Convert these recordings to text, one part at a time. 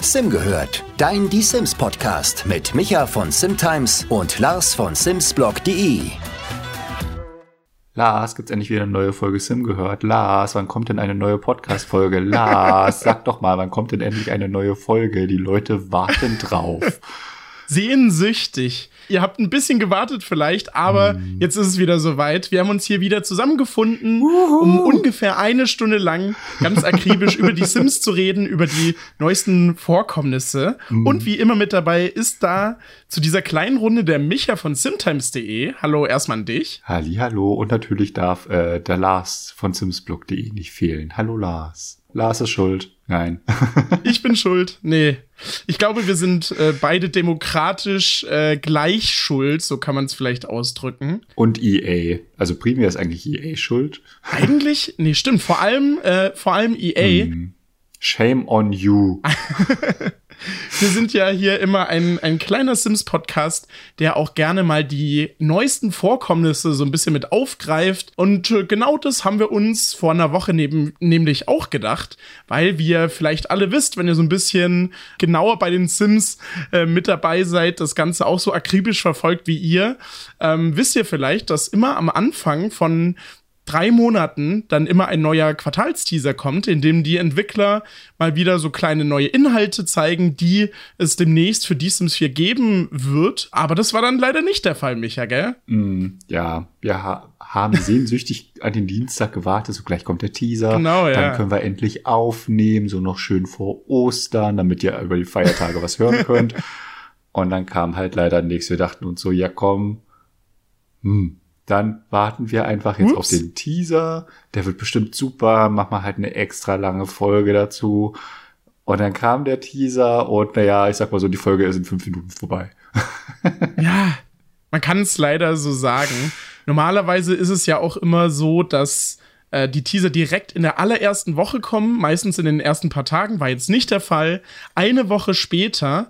Sim gehört, dein Die Sims Podcast mit Micha von Simtimes und Lars von Simsblog.de. Lars, gibt's endlich wieder eine neue Folge Sim gehört? Lars, wann kommt denn eine neue Podcast-Folge? Lars, sag doch mal, wann kommt denn endlich eine neue Folge? Die Leute warten drauf. Sehnsüchtig. Ihr habt ein bisschen gewartet vielleicht, aber mm. jetzt ist es wieder soweit. Wir haben uns hier wieder zusammengefunden, Uhu. um ungefähr eine Stunde lang ganz akribisch über die Sims zu reden, über die neuesten Vorkommnisse. Mm. Und wie immer mit dabei ist da zu dieser kleinen Runde der Micha von simtimes.de. Hallo erstmal an dich. Halli, hallo. Und natürlich darf äh, der Lars von simsblog.de nicht fehlen. Hallo Lars. Lars ist schuld. Nein. ich bin schuld. Nee. Ich glaube, wir sind äh, beide demokratisch äh, gleich schuld, so kann man es vielleicht ausdrücken. Und EA. Also primär ist eigentlich EA schuld. Eigentlich? Nee, stimmt. Vor allem, äh, vor allem EA. Hm. Shame on you. Wir sind ja hier immer ein, ein kleiner Sims-Podcast, der auch gerne mal die neuesten Vorkommnisse so ein bisschen mit aufgreift. Und äh, genau das haben wir uns vor einer Woche neben, nämlich auch gedacht, weil wir vielleicht alle wisst, wenn ihr so ein bisschen genauer bei den Sims äh, mit dabei seid, das Ganze auch so akribisch verfolgt wie ihr, ähm, wisst ihr vielleicht, dass immer am Anfang von drei Monaten dann immer ein neuer Quartalsteaser kommt, in dem die Entwickler mal wieder so kleine neue Inhalte zeigen, die es demnächst für die Sims 4 geben wird. Aber das war dann leider nicht der Fall, Micha, gell? Mm, ja, wir ha haben sehnsüchtig an den Dienstag gewartet, so gleich kommt der Teaser. Genau, ja. Dann können wir endlich aufnehmen, so noch schön vor Ostern, damit ihr über die Feiertage was hören könnt. Und dann kam halt leider nichts. Wir dachten uns so, ja komm, hm, dann warten wir einfach jetzt Ups. auf den Teaser. Der wird bestimmt super. Mach mal halt eine extra lange Folge dazu. Und dann kam der Teaser und naja, ich sag mal so, die Folge ist in fünf Minuten vorbei. ja, man kann es leider so sagen. Normalerweise ist es ja auch immer so, dass äh, die Teaser direkt in der allerersten Woche kommen, meistens in den ersten paar Tagen, war jetzt nicht der Fall. Eine Woche später,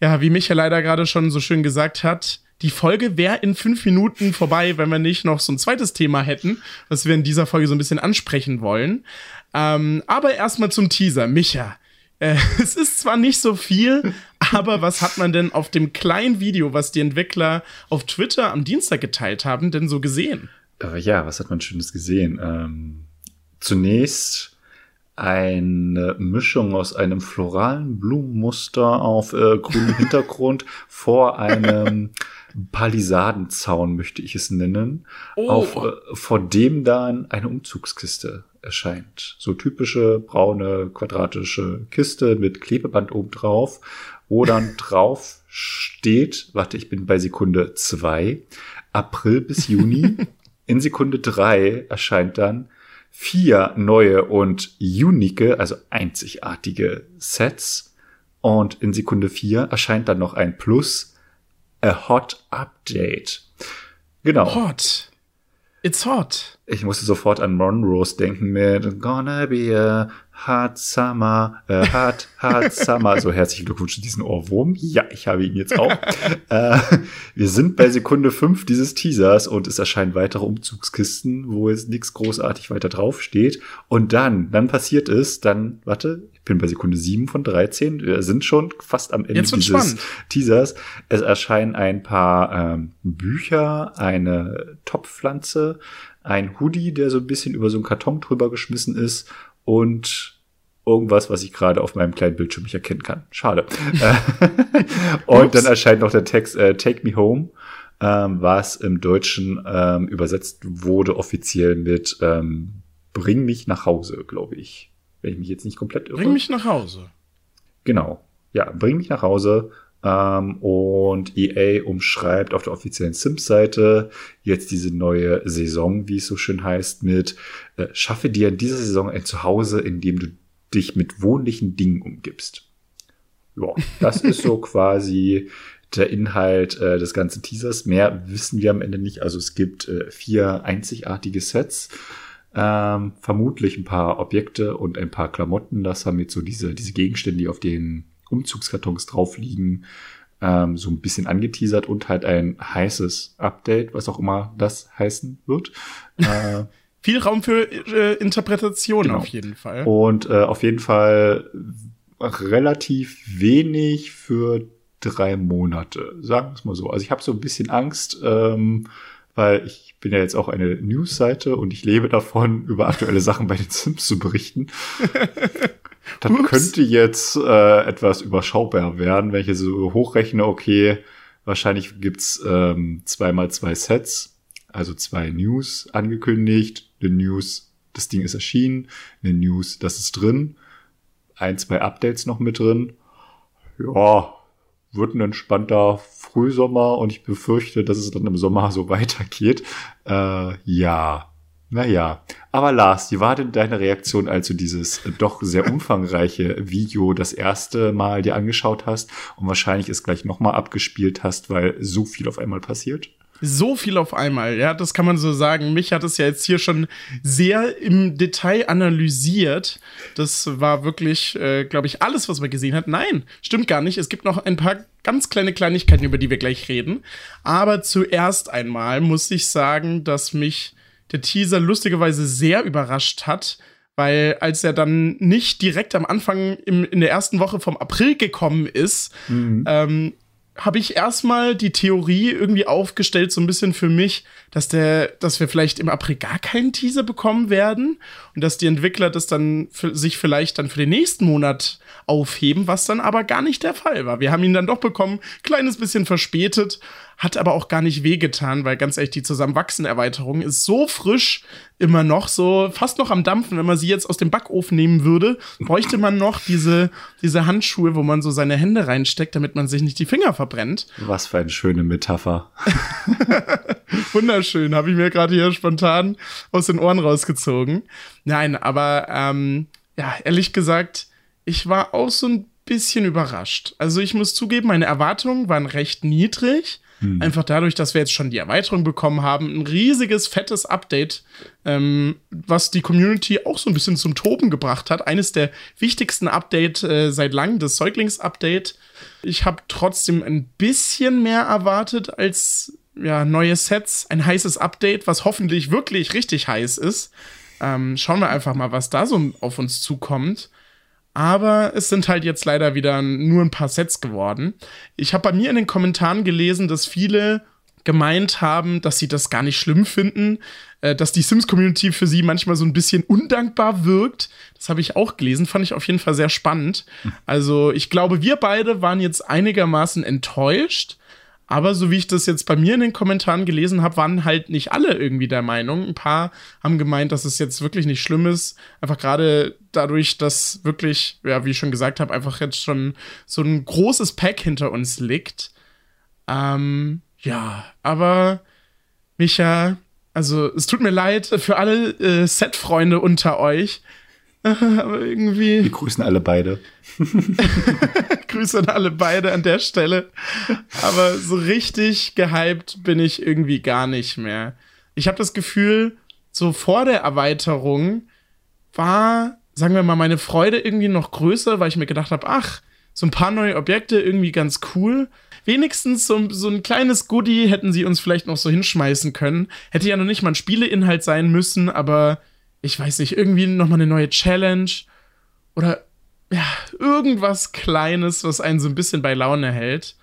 ja, wie Michael leider gerade schon so schön gesagt hat, die Folge wäre in fünf Minuten vorbei, wenn wir nicht noch so ein zweites Thema hätten, was wir in dieser Folge so ein bisschen ansprechen wollen. Ähm, aber erstmal zum Teaser. Micha, äh, es ist zwar nicht so viel, aber was hat man denn auf dem kleinen Video, was die Entwickler auf Twitter am Dienstag geteilt haben, denn so gesehen? Äh, ja, was hat man Schönes gesehen? Ähm, zunächst eine Mischung aus einem floralen Blumenmuster auf äh, grünem Hintergrund vor einem Palisadenzaun, möchte ich es nennen, oh. auf, äh, vor dem dann eine Umzugskiste erscheint. So typische braune quadratische Kiste mit Klebeband oben drauf, wo dann drauf steht, warte, ich bin bei Sekunde zwei, April bis Juni. In Sekunde drei erscheint dann vier neue und unique, also einzigartige Sets. Und in Sekunde vier erscheint dann noch ein Plus a hot update. Genau. Hot. It's hot. Ich musste sofort an Monrose denken mit Gonna be a hot summer, a hot, hot summer. So herzlichen Glückwunsch zu diesem Ohrwurm. Ja, ich habe ihn jetzt auch. äh, wir sind bei Sekunde 5 dieses Teasers und es erscheinen weitere Umzugskisten, wo jetzt nichts großartig weiter draufsteht. Und dann, dann passiert es, dann, warte, bin bei Sekunde 7 von 13. Wir sind schon fast am Ende dieses spannend. Teasers. Es erscheinen ein paar ähm, Bücher, eine Topfpflanze, ein Hoodie, der so ein bisschen über so einen Karton drüber geschmissen ist und irgendwas, was ich gerade auf meinem kleinen Bildschirm nicht erkennen kann. Schade. und dann erscheint noch der Text äh, Take Me Home, ähm, was im Deutschen ähm, übersetzt wurde offiziell mit ähm, Bring mich nach Hause, glaube ich wenn ich mich jetzt nicht komplett irre. Bring mich nach Hause. Genau. Ja, bring mich nach Hause. Ähm, und EA umschreibt auf der offiziellen Sims-Seite jetzt diese neue Saison, wie es so schön heißt, mit äh, schaffe dir in dieser Saison ein Zuhause, in dem du dich mit wohnlichen Dingen umgibst. Ja, das ist so quasi der Inhalt äh, des ganzen Teasers. Mehr wissen wir am Ende nicht. Also es gibt äh, vier einzigartige Sets ähm, vermutlich ein paar Objekte und ein paar Klamotten. Das haben jetzt so diese, diese Gegenstände, die auf den Umzugskartons drauf liegen, ähm, so ein bisschen angeteasert und halt ein heißes Update, was auch immer das heißen wird. Äh, Viel Raum für äh, Interpretation genau. auf jeden Fall. Und äh, auf jeden Fall relativ wenig für drei Monate, sagen wir es mal so. Also ich habe so ein bisschen Angst, ähm, weil ich bin ja jetzt auch eine News-Seite und ich lebe davon, über aktuelle Sachen bei den Sims zu berichten. Das Ups. könnte jetzt äh, etwas überschaubar werden, wenn ich so hochrechne, okay, wahrscheinlich gibt's ähm, zweimal zwei Sets, also zwei News angekündigt, eine News, das Ding ist erschienen, eine News, das ist drin, ein, zwei Updates noch mit drin. Ja, wird ein entspannter Frühsommer und ich befürchte, dass es dann im Sommer so weitergeht. Äh, ja, naja, aber Lars, wie war denn deine Reaktion, als du dieses doch sehr umfangreiche Video das erste Mal dir angeschaut hast und wahrscheinlich es gleich nochmal abgespielt hast, weil so viel auf einmal passiert? So viel auf einmal, ja, das kann man so sagen. Mich hat es ja jetzt hier schon sehr im Detail analysiert. Das war wirklich, äh, glaube ich, alles, was man gesehen hat. Nein, stimmt gar nicht. Es gibt noch ein paar ganz kleine Kleinigkeiten, über die wir gleich reden. Aber zuerst einmal muss ich sagen, dass mich der Teaser lustigerweise sehr überrascht hat, weil als er dann nicht direkt am Anfang im, in der ersten Woche vom April gekommen ist, mhm. ähm, habe ich erstmal die Theorie irgendwie aufgestellt, so ein bisschen für mich, dass der, dass wir vielleicht im April gar keinen Teaser bekommen werden und dass die Entwickler das dann für, sich vielleicht dann für den nächsten Monat aufheben, was dann aber gar nicht der Fall war. Wir haben ihn dann doch bekommen, kleines bisschen verspätet hat aber auch gar nicht wehgetan, weil ganz ehrlich, die Zusammenwachsen-Erweiterung ist so frisch immer noch, so fast noch am Dampfen. Wenn man sie jetzt aus dem Backofen nehmen würde, bräuchte man noch diese, diese Handschuhe, wo man so seine Hände reinsteckt, damit man sich nicht die Finger verbrennt. Was für eine schöne Metapher. Wunderschön, habe ich mir gerade hier spontan aus den Ohren rausgezogen. Nein, aber ähm, ja, ehrlich gesagt, ich war auch so ein bisschen überrascht. Also ich muss zugeben, meine Erwartungen waren recht niedrig. Mhm. Einfach dadurch, dass wir jetzt schon die Erweiterung bekommen haben, ein riesiges, fettes Update, ähm, was die Community auch so ein bisschen zum Toben gebracht hat. Eines der wichtigsten Updates äh, seit langem, das Säuglings-Update. Ich habe trotzdem ein bisschen mehr erwartet als ja, neue Sets, ein heißes Update, was hoffentlich wirklich richtig heiß ist. Ähm, schauen wir einfach mal, was da so auf uns zukommt. Aber es sind halt jetzt leider wieder nur ein paar Sets geworden. Ich habe bei mir in den Kommentaren gelesen, dass viele gemeint haben, dass sie das gar nicht schlimm finden, äh, dass die Sims-Community für sie manchmal so ein bisschen undankbar wirkt. Das habe ich auch gelesen, fand ich auf jeden Fall sehr spannend. Also ich glaube, wir beide waren jetzt einigermaßen enttäuscht. Aber so wie ich das jetzt bei mir in den Kommentaren gelesen habe, waren halt nicht alle irgendwie der Meinung. Ein paar haben gemeint, dass es jetzt wirklich nicht schlimm ist. Einfach gerade dadurch, dass wirklich, ja, wie ich schon gesagt habe, einfach jetzt schon so ein großes Pack hinter uns liegt. Ähm, ja, aber Micha, also es tut mir leid für alle äh, Set-Freunde unter euch. aber irgendwie. Wir grüßen alle beide. Grüße an alle beide an der Stelle. Aber so richtig gehypt bin ich irgendwie gar nicht mehr. Ich habe das Gefühl, so vor der Erweiterung war, sagen wir mal, meine Freude irgendwie noch größer, weil ich mir gedacht habe, ach, so ein paar neue Objekte irgendwie ganz cool. Wenigstens so, so ein kleines Goodie hätten sie uns vielleicht noch so hinschmeißen können. Hätte ja noch nicht mal ein Spieleinhalt sein müssen, aber ich weiß nicht, irgendwie noch mal eine neue Challenge oder ja, irgendwas Kleines, was einen so ein bisschen bei Laune hält.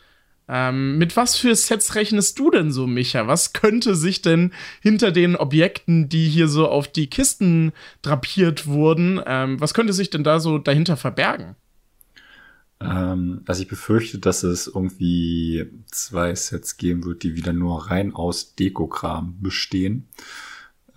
Ähm, mit was für Sets rechnest du denn so, Micha? Was könnte sich denn hinter den Objekten, die hier so auf die Kisten drapiert wurden, ähm, was könnte sich denn da so dahinter verbergen? Ähm, also ich befürchte, dass es irgendwie zwei Sets geben wird, die wieder nur rein aus Dekokram bestehen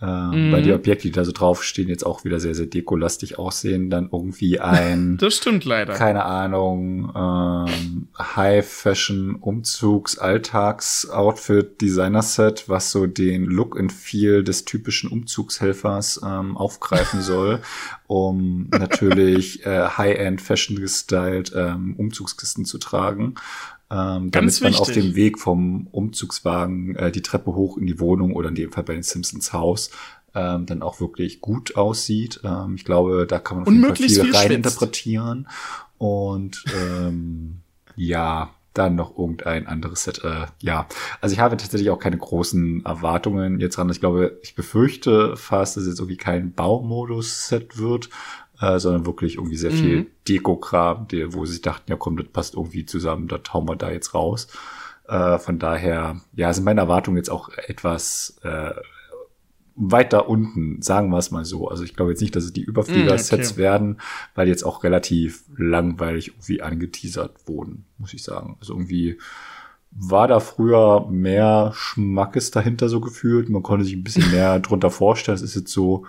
mhm. weil die Objekte, die da so draufstehen, jetzt auch wieder sehr, sehr dekolastig aussehen. Dann irgendwie ein. das stimmt leider. Keine Ahnung, ähm, High-Fashion, Umzugs, Alltags, Outfit, Designer-Set, was so den Look and Feel des typischen Umzugshelfers ähm, aufgreifen soll, um natürlich äh, High-End Fashion gestylt ähm, Umzugskisten zu tragen ähm, damit man auf dem Weg vom Umzugswagen äh, die Treppe hoch in die Wohnung oder in dem Fall bei den Simpsons Haus ähm, dann auch wirklich gut aussieht. Ähm, ich glaube, da kann man auf jeden Fall viel, viel reininterpretieren. Und ähm, ja, dann noch irgendein anderes Set. Äh, ja, also ich habe tatsächlich auch keine großen Erwartungen jetzt dran. Ich glaube, ich befürchte fast, dass es jetzt irgendwie kein Baumodus-Set wird, äh, sondern wirklich irgendwie sehr viel mhm. Deko-Kram, wo sie dachten, ja komm, das passt irgendwie zusammen, da hauen wir da jetzt raus. Äh, von daher, ja, sind meine Erwartungen jetzt auch etwas äh, weiter unten, sagen wir es mal so. Also ich glaube jetzt nicht, dass es die Überflieger-Sets mm, okay. werden, weil jetzt auch relativ langweilig irgendwie angeteasert wurden, muss ich sagen. Also irgendwie war da früher mehr Schmackes dahinter so gefühlt. Man konnte sich ein bisschen mehr drunter vorstellen. Es ist jetzt so,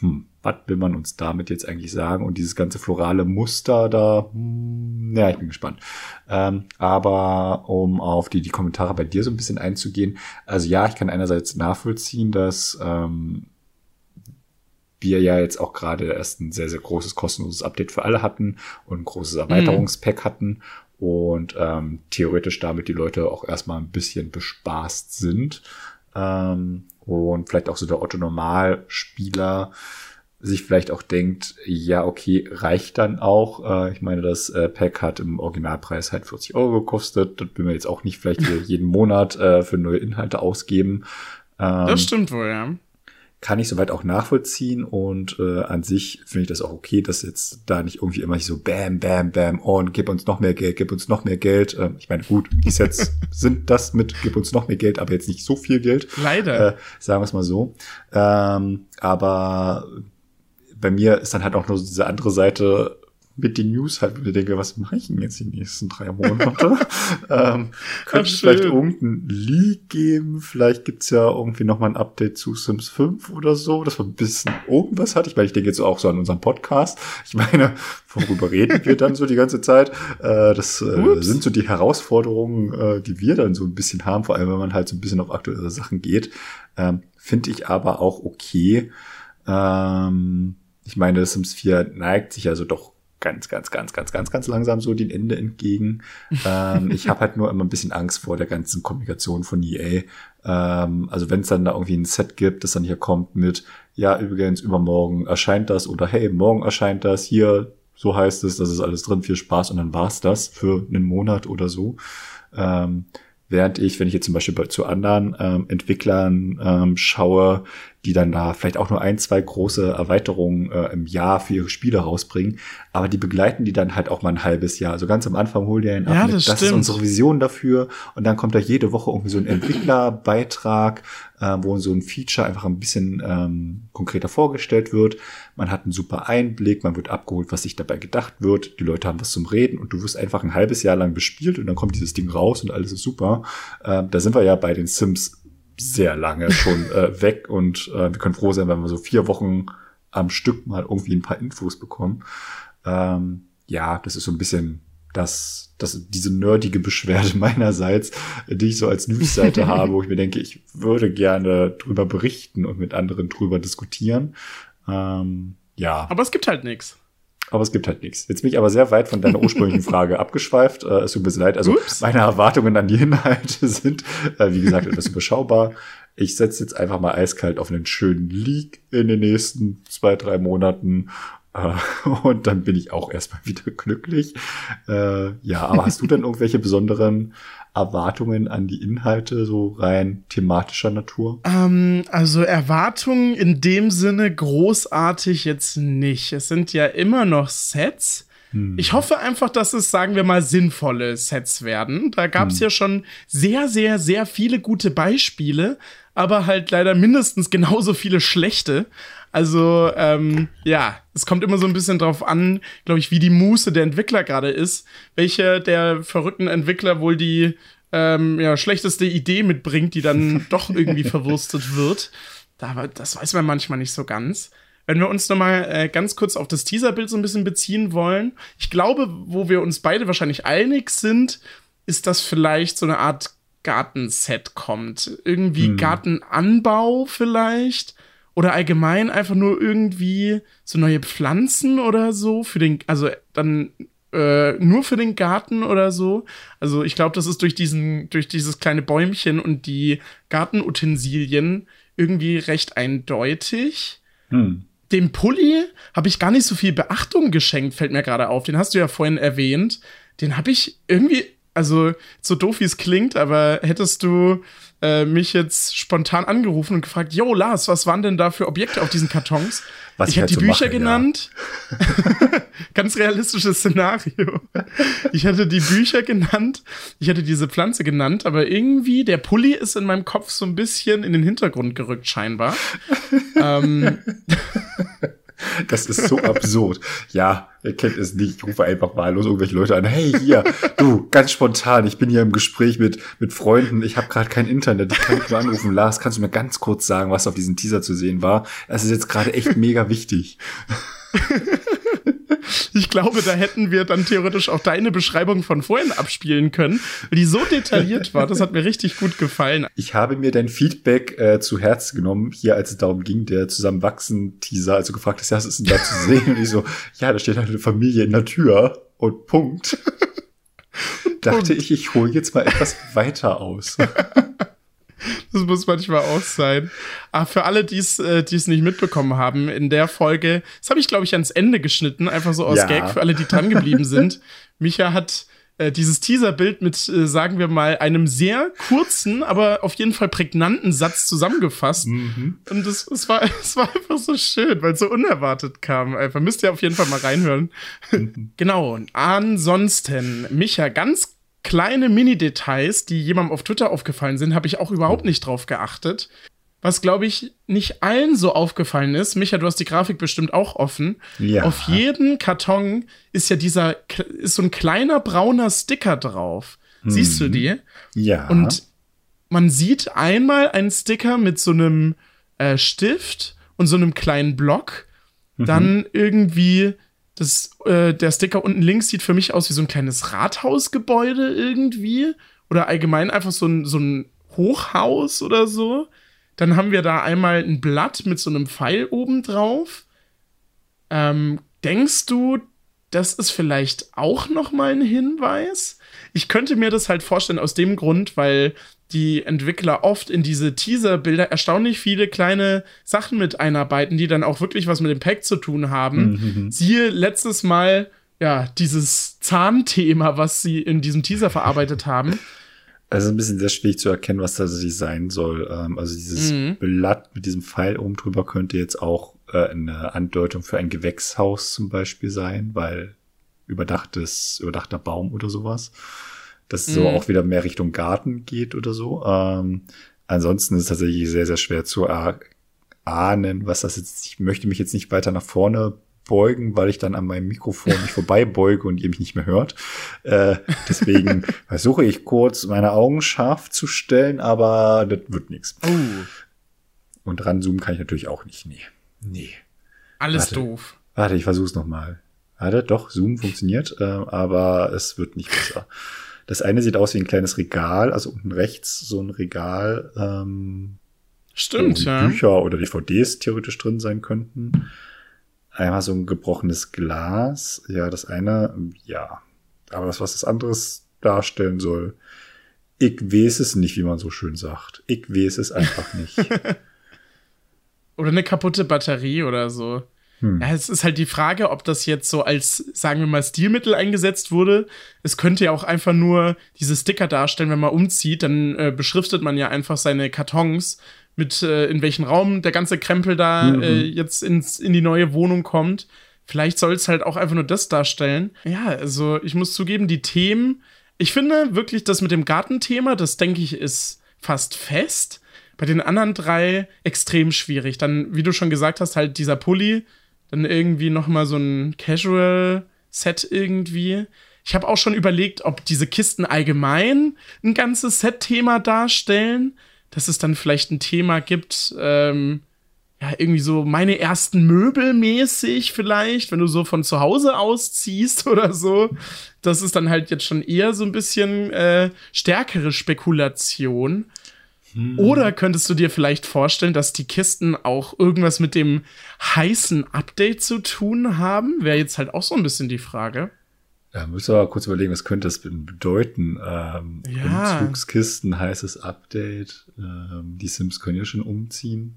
hm, was will man uns damit jetzt eigentlich sagen? Und dieses ganze florale Muster da, hm, ja, ich bin gespannt. Ähm, aber um auf die, die Kommentare bei dir so ein bisschen einzugehen, also ja, ich kann einerseits nachvollziehen, dass ähm, wir ja jetzt auch gerade erst ein sehr, sehr großes kostenloses Update für alle hatten und ein großes mhm. Erweiterungspack mhm. hatten und ähm, theoretisch damit die Leute auch erstmal ein bisschen bespaßt sind. Ähm, und vielleicht auch so der Otto-Normalspieler sich vielleicht auch denkt, ja, okay, reicht dann auch. Äh, ich meine, das äh, Pack hat im Originalpreis halt 40 Euro gekostet. Das will wir jetzt auch nicht vielleicht jeden Monat äh, für neue Inhalte ausgeben. Ähm, das stimmt wohl, ja kann ich soweit auch nachvollziehen und äh, an sich finde ich das auch okay, dass jetzt da nicht irgendwie immer so bam, bam, bam, oh, und gib uns noch mehr Geld, gib uns noch mehr Geld. Ähm, ich meine, gut, die Sets sind das mit gib uns noch mehr Geld, aber jetzt nicht so viel Geld. Leider. Äh, sagen wir es mal so. Ähm, aber bei mir ist dann halt auch nur diese andere Seite mit den News halt wieder denke, was mache ich denn jetzt die nächsten drei Monate? ähm, könnte es vielleicht irgendein Leak geben? Vielleicht gibt's ja irgendwie nochmal ein Update zu Sims 5 oder so, dass man ein bisschen irgendwas hat. Ich meine, ich denke jetzt auch so an unseren Podcast. Ich meine, worüber reden wir dann so die ganze Zeit? Äh, das äh, sind so die Herausforderungen, äh, die wir dann so ein bisschen haben, vor allem wenn man halt so ein bisschen auf aktuelle Sachen geht. Ähm, Finde ich aber auch okay. Ähm, ich meine, Sims 4 neigt sich also doch ganz, ganz, ganz, ganz, ganz, ganz langsam so den Ende entgegen. ähm, ich habe halt nur immer ein bisschen Angst vor der ganzen Kommunikation von EA. Ähm, also wenn es dann da irgendwie ein Set gibt, das dann hier kommt mit, ja, übrigens, übermorgen erscheint das oder hey, morgen erscheint das, hier, so heißt es, das ist alles drin, viel Spaß und dann war's das für einen Monat oder so. Ähm, Während ich, wenn ich jetzt zum Beispiel zu anderen ähm, Entwicklern ähm, schaue, die dann da vielleicht auch nur ein, zwei große Erweiterungen äh, im Jahr für ihre Spiele rausbringen, aber die begleiten die dann halt auch mal ein halbes Jahr. Also ganz am Anfang holt ihr einen ab, ja, das, das ist unsere Vision dafür und dann kommt da jede Woche irgendwie so ein Entwicklerbeitrag, äh, wo so ein Feature einfach ein bisschen ähm, konkreter vorgestellt wird. Man hat einen super Einblick, man wird abgeholt, was sich dabei gedacht wird. Die Leute haben was zum Reden und du wirst einfach ein halbes Jahr lang bespielt und dann kommt dieses Ding raus und alles ist super. Äh, da sind wir ja bei den Sims sehr lange schon äh, weg und äh, wir können froh sein, wenn wir so vier Wochen am Stück mal irgendwie ein paar Infos bekommen. Ähm, ja, das ist so ein bisschen das, das, diese nerdige Beschwerde meinerseits, die ich so als Newsseite habe, wo ich mir denke, ich würde gerne drüber berichten und mit anderen drüber diskutieren. Ähm, ja. Aber es gibt halt nichts. Aber es gibt halt nichts. Jetzt bin ich aber sehr weit von deiner ursprünglichen Frage abgeschweift. Äh, es tut mir leid. Also Ups. meine Erwartungen an die Inhalte sind, äh, wie gesagt, etwas überschaubar. Ich setze jetzt einfach mal eiskalt auf einen schönen Leak in den nächsten zwei, drei Monaten und dann bin ich auch erstmal wieder glücklich. Äh, ja, aber hast du denn irgendwelche besonderen Erwartungen an die Inhalte, so rein thematischer Natur? Ähm, also Erwartungen in dem Sinne großartig jetzt nicht. Es sind ja immer noch Sets. Hm. Ich hoffe einfach, dass es, sagen wir mal, sinnvolle Sets werden. Da gab es hm. ja schon sehr, sehr, sehr viele gute Beispiele, aber halt leider mindestens genauso viele schlechte. Also, ähm, ja, es kommt immer so ein bisschen drauf an, glaube ich, wie die Muße der Entwickler gerade ist. Welche der verrückten Entwickler wohl die ähm, ja, schlechteste Idee mitbringt, die dann doch irgendwie verwurstet wird. das weiß man manchmal nicht so ganz. Wenn wir uns nochmal äh, ganz kurz auf das Teaserbild so ein bisschen beziehen wollen, ich glaube, wo wir uns beide wahrscheinlich einig sind, ist, dass vielleicht so eine Art Gartenset kommt. Irgendwie hm. Gartenanbau vielleicht oder allgemein einfach nur irgendwie so neue Pflanzen oder so für den, also dann äh, nur für den Garten oder so. Also ich glaube, das ist durch diesen, durch dieses kleine Bäumchen und die Gartenutensilien irgendwie recht eindeutig. Hm. Dem Pulli habe ich gar nicht so viel Beachtung geschenkt, fällt mir gerade auf. Den hast du ja vorhin erwähnt. Den habe ich irgendwie also so doof wie es klingt, aber hättest du äh, mich jetzt spontan angerufen und gefragt, yo Lars, was waren denn da für Objekte auf diesen Kartons? Was ich ich hätte halt die Bücher mache, genannt. Ganz realistisches Szenario. Ich hätte die Bücher genannt, ich hätte diese Pflanze genannt, aber irgendwie der Pulli ist in meinem Kopf so ein bisschen in den Hintergrund gerückt, scheinbar. ähm, Das ist so absurd. Ja, ihr kennt es nicht. Ich rufe einfach wahllos irgendwelche Leute an. Hey, hier, du, ganz spontan. Ich bin hier im Gespräch mit, mit Freunden. Ich habe gerade kein Internet. Ich kann nicht nur anrufen. Lars, kannst du mir ganz kurz sagen, was auf diesem Teaser zu sehen war? Das ist jetzt gerade echt mega wichtig. Ich glaube, da hätten wir dann theoretisch auch deine Beschreibung von vorhin abspielen können, weil die so detailliert war. Das hat mir richtig gut gefallen. Ich habe mir dein Feedback äh, zu Herz genommen, hier als es darum ging, der Zusammenwachsen-Teaser, also gefragt hast, ja, was ist denn da zu sehen? Und ich so, ja, da steht halt eine Familie in der Tür und Punkt. Dachte ich, ich hole jetzt mal etwas weiter aus. Das muss manchmal auch sein. Aber für alle, die es äh, es nicht mitbekommen haben, in der Folge, das habe ich, glaube ich, ans Ende geschnitten, einfach so aus Ja. Gag für alle, die dran geblieben sind. Micha hat äh, dieses Teaserbild mit, äh, sagen wir mal, einem sehr kurzen, aber auf jeden Fall prägnanten Satz zusammengefasst. Mhm. Und es, es, war, es war einfach so schön, weil es so unerwartet kam. Einfach müsst ihr auf jeden Fall mal reinhören. genau. Und ansonsten, Micha, ganz kleine Mini-Details, die jemandem auf Twitter aufgefallen sind, habe ich auch überhaupt nicht drauf geachtet. Was, glaube ich, nicht allen so aufgefallen ist. Micha, du hast die Grafik bestimmt auch offen. Ja. Auf jedem Karton ist ja dieser, ist so ein kleiner brauner Sticker drauf. Siehst du die? Ja. Und man sieht einmal einen Sticker mit so einem äh, Stift und so einem kleinen Block. Dann irgendwie das, äh, der Sticker unten links sieht für mich aus wie so ein kleines Rathausgebäude irgendwie. Oder allgemein einfach so ein, so ein Hochhaus oder so. Dann haben wir da einmal ein Blatt mit so einem Pfeil oben drauf. Ähm, denkst du, das ist vielleicht auch noch mal ein Hinweis? Ich könnte mir das halt vorstellen aus dem Grund, weil die Entwickler oft in diese Teaser-Bilder erstaunlich viele kleine Sachen mit einarbeiten, die dann auch wirklich was mit dem Pack zu tun haben. Siehe letztes Mal, ja, dieses Zahnthema, was sie in diesem Teaser verarbeitet haben. Also ein bisschen sehr schwierig zu erkennen, was das tatsächlich sein soll. Ähm, also dieses Mhm. Blatt mit diesem Pfeil oben drüber könnte jetzt auch äh, eine Andeutung für ein Gewächshaus zum Beispiel sein, weil überdachtes, überdachter Baum oder sowas. Dass es so Mhm. auch wieder mehr Richtung Garten geht oder so. Ähm, ansonsten ist es tatsächlich sehr, sehr schwer zu erahnen, was das jetzt, ich möchte mich jetzt nicht weiter nach vorne beugen, weil ich dann an meinem Mikrofon nicht vorbei beuge und ihr mich nicht mehr hört. Äh, deswegen versuche ich kurz meine Augen scharf zu stellen, aber das wird nichts. Oh, Und ranzoomen kann ich natürlich auch nicht. Nee. Nee. alles Warte. doof. Warte, ich versuch's noch mal. Warte, doch, Zoom funktioniert, äh, aber es wird nicht besser. Das eine sieht aus wie ein kleines Regal, also unten rechts so ein Regal, ähm, Stimmt, wo ja. Bücher oder DVDs theoretisch drin sein könnten. Einmal so ein gebrochenes Glas. Ja, das eine, ja. Aber das, was das anderes darstellen soll, ich weiß es nicht, wie man so schön sagt. Ich weiß es einfach nicht. Oder eine kaputte Batterie oder so. Hm. Ja, es ist halt die Frage, ob das jetzt so als, sagen wir mal, Stilmittel eingesetzt wurde. Es könnte ja auch einfach nur diese Sticker darstellen, wenn man umzieht, dann äh, beschriftet man ja einfach seine Kartons mit, äh, in welchen Raum der ganze Krempel da Mhm. äh, jetzt ins, in die neue Wohnung kommt. Vielleicht soll es halt auch einfach nur das darstellen. Ja, also ich muss zugeben, die Themen, ich finde wirklich das mit dem Gartenthema, das denke ich, ist fast fest. Bei den anderen drei extrem schwierig. Dann, wie du schon gesagt hast, halt dieser Pulli, dann irgendwie noch mal so ein Casual-Set irgendwie. Ich habe auch schon überlegt, ob diese Kisten allgemein ein ganzes Set-Thema darstellen, dass es dann vielleicht ein Thema gibt, ähm, ja, irgendwie so meine ersten Möbel mäßig vielleicht, wenn du so von zu Hause ausziehst oder so. Das ist dann halt jetzt schon eher so ein bisschen äh, stärkere Spekulation. Oder könntest du dir vielleicht vorstellen, dass die Kisten auch irgendwas mit dem heißen Update zu tun haben? Wäre jetzt halt auch so ein bisschen die Frage. Da müssen wir aber kurz überlegen, was könnte das bedeuten? Ähm, Ja. Umzugskisten, heißes Update. Ähm, die Sims können ja schon umziehen.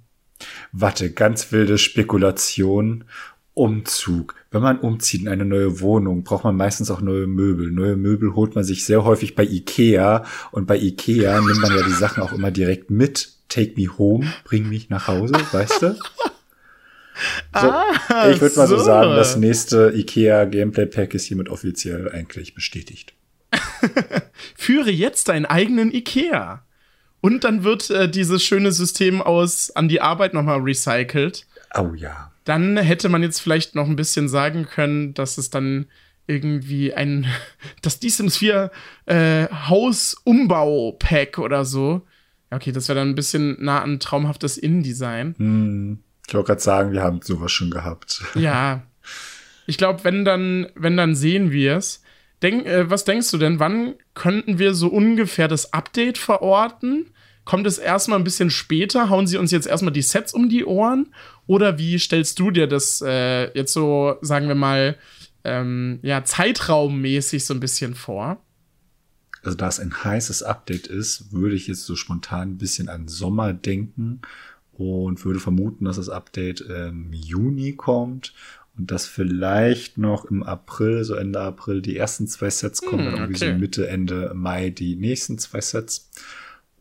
Warte, ganz wilde Spekulation. Umzug. Wenn man umzieht in eine neue Wohnung, braucht man meistens auch neue Möbel. Neue Möbel holt man sich sehr häufig bei Ikea und bei Ikea nimmt man ja die Sachen auch immer direkt mit. Take me home, bring mich nach Hause, weißt du? So, ah, ich würde mal so. so sagen, das nächste IKEA Gameplay Pack ist hiermit offiziell eigentlich bestätigt. Führe jetzt deinen eigenen IKEA. Und dann wird äh, dieses schöne System aus an die Arbeit nochmal recycelt. Oh ja. Dann hätte man jetzt vielleicht noch ein bisschen sagen können, dass es dann irgendwie ein, das Die Sims 4 äh, Hausumbau-Pack oder so. Ja, okay, das wäre dann ein bisschen nah an traumhaftes Innendesign. Hm. Ich wollte gerade sagen, wir haben sowas schon gehabt. Ja. Ich glaube, wenn dann, wenn dann sehen wir es. Denk, äh, was denkst du denn, wann könnten wir so ungefähr das Update verorten? Kommt es erstmal ein bisschen später? Hauen sie uns jetzt erstmal die Sets um die Ohren? Oder wie stellst du dir das äh, jetzt so, sagen wir mal, ähm, ja, zeitraummäßig so ein bisschen vor? Also, da es ein heißes Update ist, würde ich jetzt so spontan ein bisschen an Sommer denken und würde vermuten, dass das Update im Juni kommt und dass vielleicht noch im April, so Ende April, die ersten zwei Sets kommen, hm, dann irgendwie okay. so Mitte, Ende Mai die nächsten zwei Sets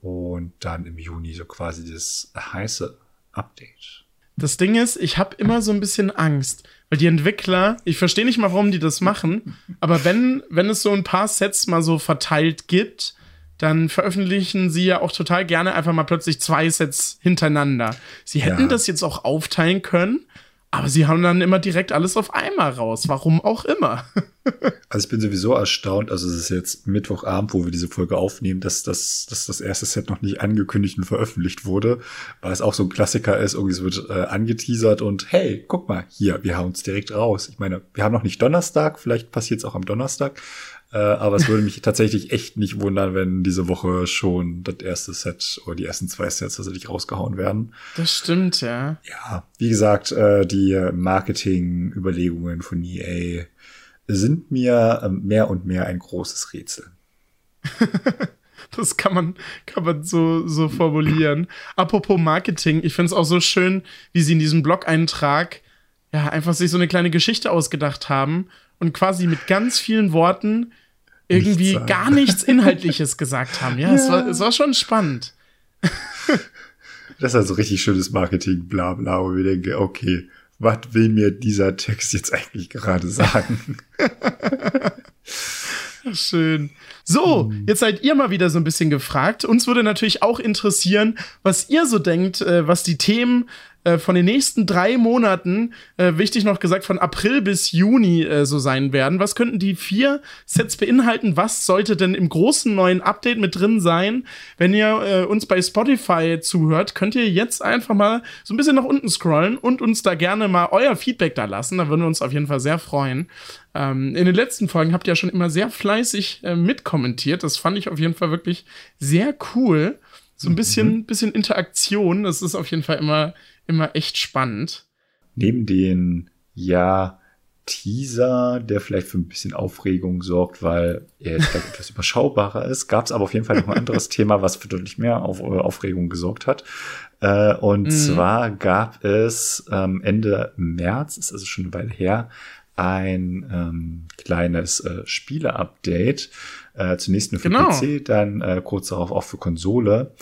und dann im Juni so quasi das heiße Update. Das Ding ist, ich habe immer so ein bisschen Angst, weil die Entwickler, ich verstehe nicht mal, warum die das machen, aber wenn, wenn es so ein paar Sets mal so verteilt gibt, dann veröffentlichen sie ja auch total gerne einfach mal plötzlich zwei Sets hintereinander. Sie hätten ja. das jetzt auch aufteilen können, aber sie haben dann immer direkt alles auf einmal raus. Warum auch immer. also ich bin sowieso erstaunt. Also es ist jetzt Mittwochabend, wo wir diese Folge aufnehmen, dass das, dass das erste Set noch nicht angekündigt und veröffentlicht wurde. Weil es auch so ein Klassiker ist. Irgendwie es wird äh, angeteasert und hey, guck mal, hier, wir hauen es direkt raus. Ich meine, wir haben noch nicht Donnerstag. Vielleicht passiert es auch am Donnerstag. Äh, aber es würde mich tatsächlich echt nicht wundern, wenn diese Woche schon das erste Set oder die ersten zwei Sets tatsächlich rausgehauen werden. Das stimmt, ja. Ja, wie gesagt, äh, die Marketing-Überlegungen von EA sind mir äh, mehr und mehr ein großes Rätsel. das kann man, kann man so, so formulieren. Apropos Marketing, ich finde es auch so schön, wie sie in diesem Blog-Eintrag ja einfach sich so eine kleine Geschichte ausgedacht haben und quasi mit ganz vielen Worten irgendwie nichts gar nichts Inhaltliches gesagt haben. Ja, ja. Es, war, es war schon spannend. Das ist also richtig schönes Marketing, bla bla, wo wir denken, okay, was will mir dieser Text jetzt eigentlich gerade sagen? Schön. So, hm. jetzt seid ihr mal wieder so ein bisschen gefragt. Uns würde natürlich auch interessieren, was ihr so denkt, äh, was die Themen äh, von den nächsten drei Monaten, äh, wichtig noch gesagt, von April bis Juni äh, so sein werden. Was könnten die vier Sets beinhalten? Was sollte denn im großen neuen Update mit drin sein? Wenn ihr äh, uns bei Spotify zuhört, könnt ihr jetzt einfach mal so ein bisschen nach unten scrollen und uns da gerne mal euer Feedback da lassen. Da würden wir uns auf jeden Fall sehr freuen. Ähm, in den letzten Folgen habt ihr ja schon immer sehr fleißig äh, mitkommentiert. Das fand ich auf jeden Fall wirklich sehr cool. So ein bisschen, mhm. bisschen Interaktion. Das ist auf jeden Fall immer immer echt spannend. Neben den, ja, Teaser, der vielleicht für ein bisschen Aufregung sorgt, weil er jetzt vielleicht etwas überschaubarer ist, gab es aber auf jeden Fall noch ein anderes Thema, was für deutlich mehr auf, Aufregung gesorgt hat. Äh, und mhm. zwar gab es ähm, Ende März, ist also schon eine Weile her, ein ähm, kleines äh, Spiele-Update. Äh, zunächst nur für genau. PC, dann äh, kurz darauf auch für Konsole,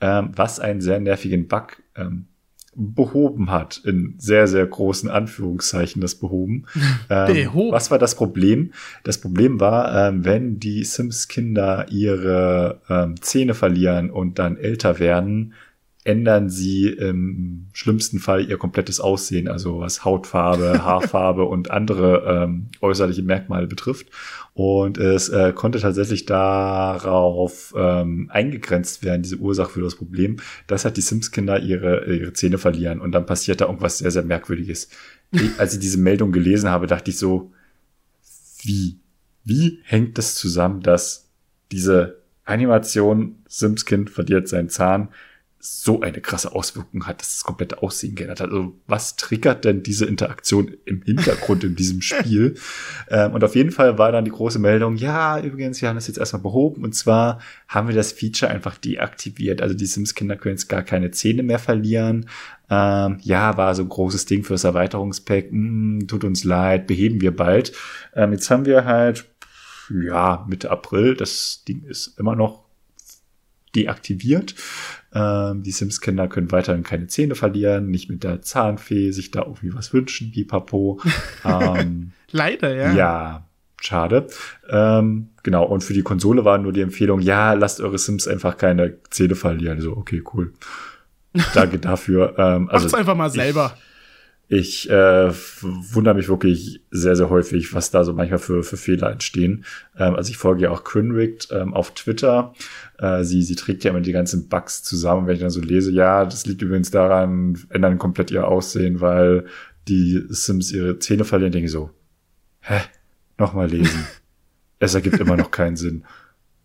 ähm, was einen sehr nervigen Bug ähm, behoben hat, in sehr, sehr großen Anführungszeichen das behoben. ähm, behoben. Was war das Problem? Das Problem war, ähm, wenn die Sims-Kinder ihre ähm, Zähne verlieren und dann älter werden, ändern sie im schlimmsten Fall ihr komplettes Aussehen, also was Hautfarbe, Haarfarbe und andere ähm, äußerliche Merkmale betrifft. Und es äh, konnte tatsächlich darauf ähm, eingegrenzt werden, diese Ursache für das Problem, dass halt die Sims-Kinder ihre, ihre Zähne verlieren und dann passiert da irgendwas sehr, sehr Merkwürdiges. Ich, als ich diese Meldung gelesen habe, dachte ich so, wie? Wie hängt das zusammen, dass diese Animation Sims-Kind verliert seinen Zahn so eine krasse Auswirkung hat, dass das komplette Aussehen geändert hat. Also was triggert denn diese Interaktion im Hintergrund in diesem Spiel? Ähm, und auf jeden Fall war dann die große Meldung, ja, übrigens, wir haben das jetzt erstmal behoben. Und zwar haben wir das Feature einfach deaktiviert. Also die Sims-Kinder können jetzt gar keine Zähne mehr verlieren. Ähm, ja, war so ein großes Ding fürs Erweiterungspack. Hm, tut uns leid, beheben wir bald. Ähm, jetzt haben wir halt, ja, Mitte April. Das Ding ist immer noch deaktiviert. Ähm, die Sims-Kinder können weiterhin keine Zähne verlieren, nicht mit der Zahnfee sich da irgendwie was wünschen, wie Papo. ähm, Leider, ja. Ja, schade. Ähm, genau, und für die Konsole war nur die Empfehlung, ja, lasst eure Sims einfach keine Zähne verlieren. So, okay, cool. Danke dafür. Ähm, also Macht's einfach mal selber. Ich, ich äh, wundere mich wirklich sehr, sehr häufig, was da so manchmal für, für Fehler entstehen. Ähm, also ich folge ja auch Quinrict ähm, auf Twitter. Äh, sie, sie trägt ja immer die ganzen Bugs zusammen. Wenn ich dann so lese, ja, das liegt übrigens daran, ändern komplett ihr Aussehen, weil die Sims ihre Zähne verlieren, denke ich so, hä? Nochmal lesen. es ergibt immer noch keinen Sinn.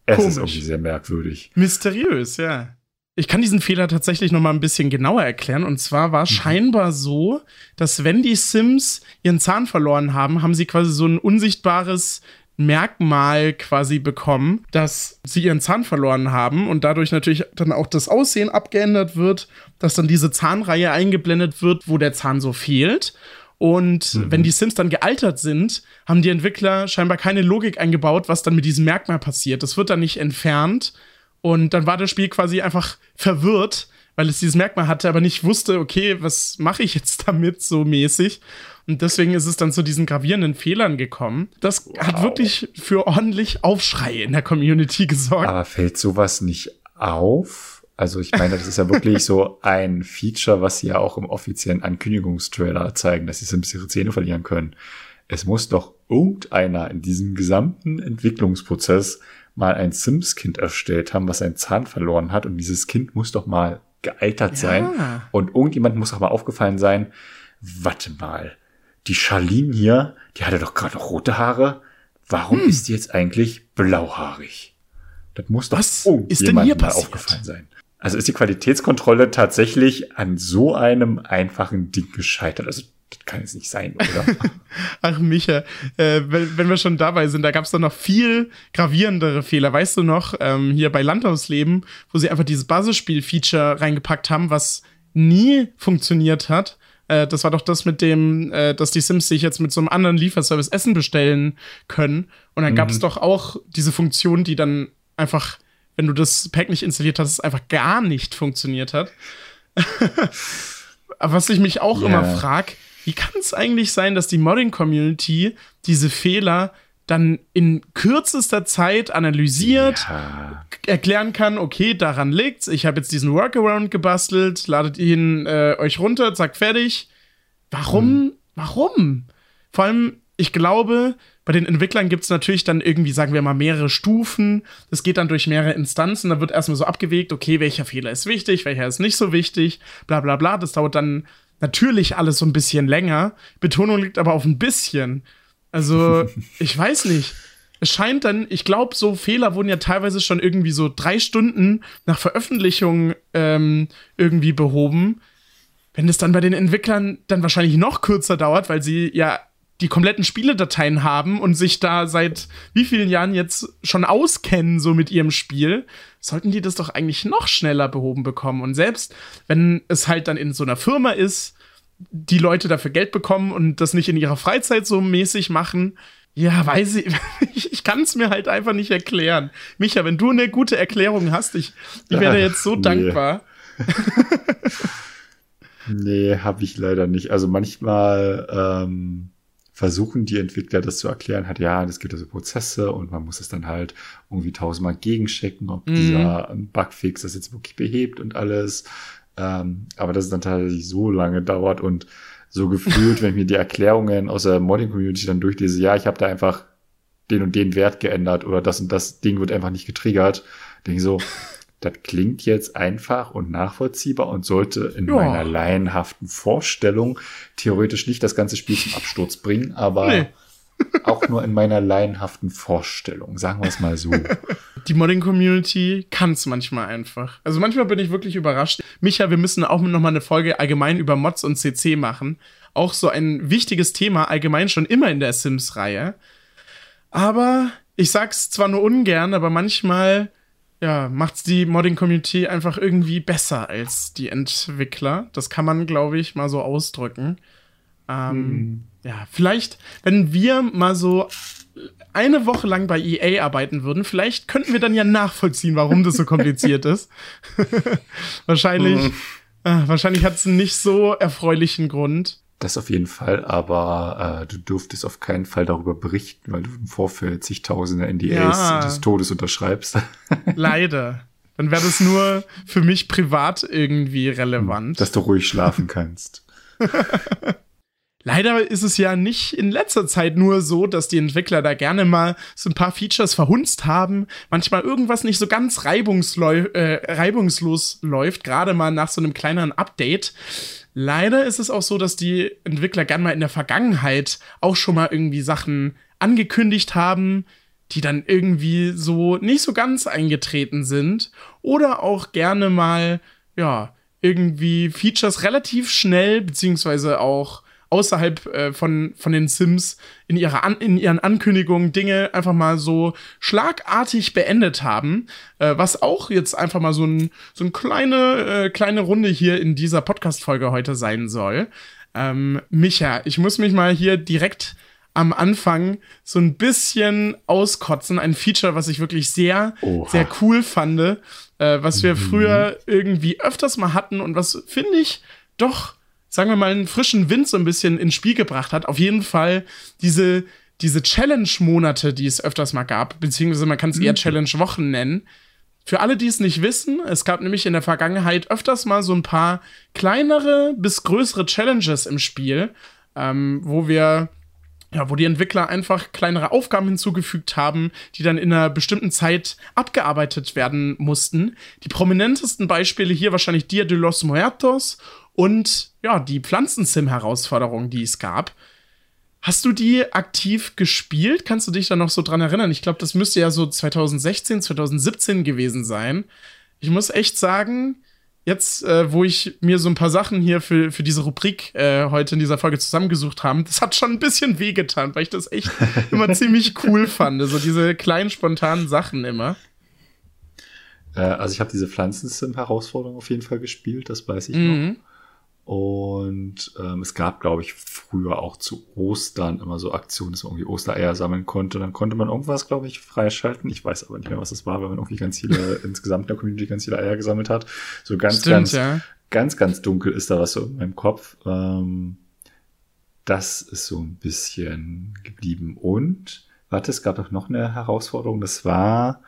Es Komisch. ist irgendwie sehr merkwürdig. Mysteriös, ja. Ich kann diesen Fehler tatsächlich noch mal ein bisschen genauer erklären. Und zwar war mhm. scheinbar so, dass wenn die Sims ihren Zahn verloren haben, haben sie quasi so ein unsichtbares Merkmal quasi bekommen, dass sie ihren Zahn verloren haben und dadurch natürlich dann auch das Aussehen abgeändert wird, dass dann diese Zahnreihe eingeblendet wird, wo der Zahn so fehlt. Und mhm. wenn die Sims dann gealtert sind, haben die Entwickler scheinbar keine Logik eingebaut, was dann mit diesem Merkmal passiert. Das wird dann nicht entfernt, und dann war das Spiel quasi einfach verwirrt, weil es dieses Merkmal hatte, aber nicht wusste, okay, was mache ich jetzt damit so mäßig. Und deswegen ist es dann zu diesen gravierenden Fehlern gekommen. Das wow. hat wirklich für ordentlich Aufschrei in der Community gesorgt. Aber fällt sowas nicht auf? Also ich meine, das ist ja wirklich so ein Feature, was sie ja auch im offiziellen Ankündigungstrailer zeigen, dass die Sims ihre Zähne verlieren können. Es muss doch irgendeiner in diesem gesamten Entwicklungsprozess mal ein Sims-Kind erstellt haben, was einen Zahn verloren hat. Und dieses Kind muss doch mal gealtert ja. sein. Und irgendjemand muss auch mal aufgefallen sein, warte mal, die Charlene hier, die hatte doch gerade rote Haare. Warum hm. ist die jetzt eigentlich blauhaarig? Das muss doch Was ist denn hier mal aufgefallen sein. Also ist die Qualitätskontrolle tatsächlich an so einem einfachen Ding gescheitert. Also das kann es nicht sein, oder? Ach, Micha, äh, wenn, wenn, wir schon dabei sind, da gab es doch noch viel gravierendere Fehler. Weißt du noch, ähm, hier bei Landhausleben, wo sie einfach dieses Basisspiel-Feature reingepackt haben, was nie funktioniert hat. Äh, das war doch das mit dem, äh, dass die Sims sich jetzt mit so einem anderen Lieferservice Essen bestellen können. Und dann mhm. gab es doch auch diese Funktion, die dann einfach, wenn du das Pack nicht installiert hast, einfach gar nicht funktioniert hat. Was ich mich auch yeah. immer frage, wie kann es eigentlich sein, dass die Modding-Community diese Fehler dann in kürzester Zeit analysiert, ja. erklären kann, okay, daran liegt's, ich habe jetzt diesen Workaround gebastelt, ladet ihn äh, euch runter, zack, fertig. Warum? Hm. Warum? Vor allem, ich glaube, bei den Entwicklern gibt es natürlich dann irgendwie, sagen wir mal, mehrere Stufen. Das geht dann durch mehrere Instanzen. Da wird erstmal so abgewegt, okay, welcher Fehler ist wichtig, welcher ist nicht so wichtig, bla bla bla. Das dauert dann natürlich alles so ein bisschen länger. Betonung liegt aber auf ein bisschen. Also, ich weiß nicht. Es scheint dann, ich glaube, so Fehler wurden ja teilweise schon irgendwie so drei Stunden nach Veröffentlichung ähm, irgendwie behoben. Wenn es dann bei den Entwicklern dann wahrscheinlich noch kürzer dauert, weil sie ja die kompletten Spieledateien haben und sich da seit wie vielen Jahren jetzt schon auskennen, so mit ihrem Spiel, sollten die das doch eigentlich noch schneller behoben bekommen. Und selbst wenn es halt dann in so einer Firma ist, die Leute dafür Geld bekommen und das nicht in ihrer Freizeit so mäßig machen, ja, weiß ich, ich, ich kann es mir halt einfach nicht erklären. Micha, wenn du eine gute Erklärung hast, ich, ich wäre jetzt so nee. dankbar. nee, habe ich leider nicht. Also manchmal ähm, versuchen die Entwickler das zu erklären, hat ja, es gibt also Prozesse und man muss es dann halt irgendwie tausendmal gegenchecken, ob mhm. dieser Bugfix das jetzt wirklich behebt und alles. Ähm, aber dass es dann tatsächlich so lange dauert und so gefühlt, wenn ich mir die Erklärungen aus der Modding-Community dann durchlese, ja, ich habe da einfach den und den Wert geändert oder das und das Ding wird einfach nicht getriggert, denke ich so, das klingt jetzt einfach und nachvollziehbar und sollte in ja. meiner laienhaften Vorstellung theoretisch nicht das ganze Spiel zum Absturz bringen, aber nee. auch nur in meiner laienhaften Vorstellung, sagen wir es mal so. Die Modding-Community kann es manchmal einfach. Also manchmal bin ich wirklich überrascht. Micha, wir müssen auch noch mal eine Folge allgemein über Mods und CC machen. Auch so ein wichtiges Thema allgemein schon immer in der Sims-Reihe. Aber ich sag's zwar nur ungern, aber manchmal ja, macht's die Modding-Community einfach irgendwie besser als die Entwickler. Das kann man, glaube ich, mal so ausdrücken. Ähm, mhm. Ja, vielleicht, wenn wir mal so eine Woche lang bei EA arbeiten würden, vielleicht könnten wir dann ja nachvollziehen, warum das so kompliziert ist. wahrscheinlich, mhm. äh, wahrscheinlich hat es einen nicht so erfreulichen Grund. Das auf jeden Fall, aber äh, du durftest auf keinen Fall darüber berichten, weil du im Vorfeld zigtausende NDAs ja. des Todes unterschreibst. Leider. Dann wäre das nur für mich privat irgendwie relevant. Dass du ruhig schlafen kannst. Leider ist es ja nicht in letzter Zeit nur so, dass die Entwickler da gerne mal so ein paar Features verhunzt haben. Manchmal irgendwas nicht so ganz reibungslos, äh, reibungslos läuft, gerade mal nach so einem kleineren Update. Leider ist es auch so, dass die Entwickler gern mal in der Vergangenheit auch schon mal irgendwie Sachen angekündigt haben, die dann irgendwie so nicht so ganz eingetreten sind. Oder auch gerne mal, ja, irgendwie Features relativ schnell, beziehungsweise auch außerhalb äh, von, von den Sims in, ihrer An in ihren Ankündigungen Dinge einfach mal so schlagartig beendet haben, äh, was auch jetzt einfach mal so, ein, so eine kleine, äh, kleine Runde hier in dieser Podcast-Folge heute sein soll. Ähm, Micha, ich muss mich mal hier direkt am Anfang so ein bisschen auskotzen. Ein Feature, was ich wirklich sehr, Oha. sehr cool fand, äh, was wir mhm. früher irgendwie öfters mal hatten und was, finde ich, doch sagen wir mal, einen frischen Wind so ein bisschen ins Spiel gebracht hat. Auf jeden Fall diese, diese Challenge-Monate, die es öfters mal gab, beziehungsweise man kann es eher mhm. Challenge-Wochen nennen. Für alle, die es nicht wissen, es gab nämlich in der Vergangenheit öfters mal so ein paar kleinere bis größere Challenges im Spiel, ähm, wo wir ja, wo die Entwickler einfach kleinere Aufgaben hinzugefügt haben, die dann in einer bestimmten Zeit abgearbeitet werden mussten. Die prominentesten Beispiele hier wahrscheinlich Dia de los Muertos und ja, die Pflanzensim-Herausforderung, die es gab. Hast du die aktiv gespielt? Kannst du dich da noch so dran erinnern? Ich glaube, das müsste ja so 2016, 2017 gewesen sein. Ich muss echt sagen, jetzt, äh, wo ich mir so ein paar Sachen hier für, für diese Rubrik äh, heute in dieser Folge zusammengesucht habe, das hat schon ein bisschen wehgetan, weil ich das echt immer ziemlich cool fand. So diese kleinen, spontanen Sachen immer. Äh, also ich habe diese Pflanzensim-Herausforderung auf jeden Fall gespielt, das weiß ich mhm. noch. Und ähm, es gab, glaube ich, früher auch zu Ostern immer so Aktionen, dass man irgendwie Ostereier sammeln konnte. Dann konnte man irgendwas, glaube ich, freischalten. Ich weiß aber nicht mehr, was das war, weil man irgendwie ganz viele, insgesamt in der Community ganz viele Eier gesammelt hat. So ganz, Stimmt, ganz, ja. ganz, ganz dunkel ist da was so in meinem Kopf. Ähm, das ist so ein bisschen geblieben. Und, warte, es gab doch noch eine Herausforderung. Das war,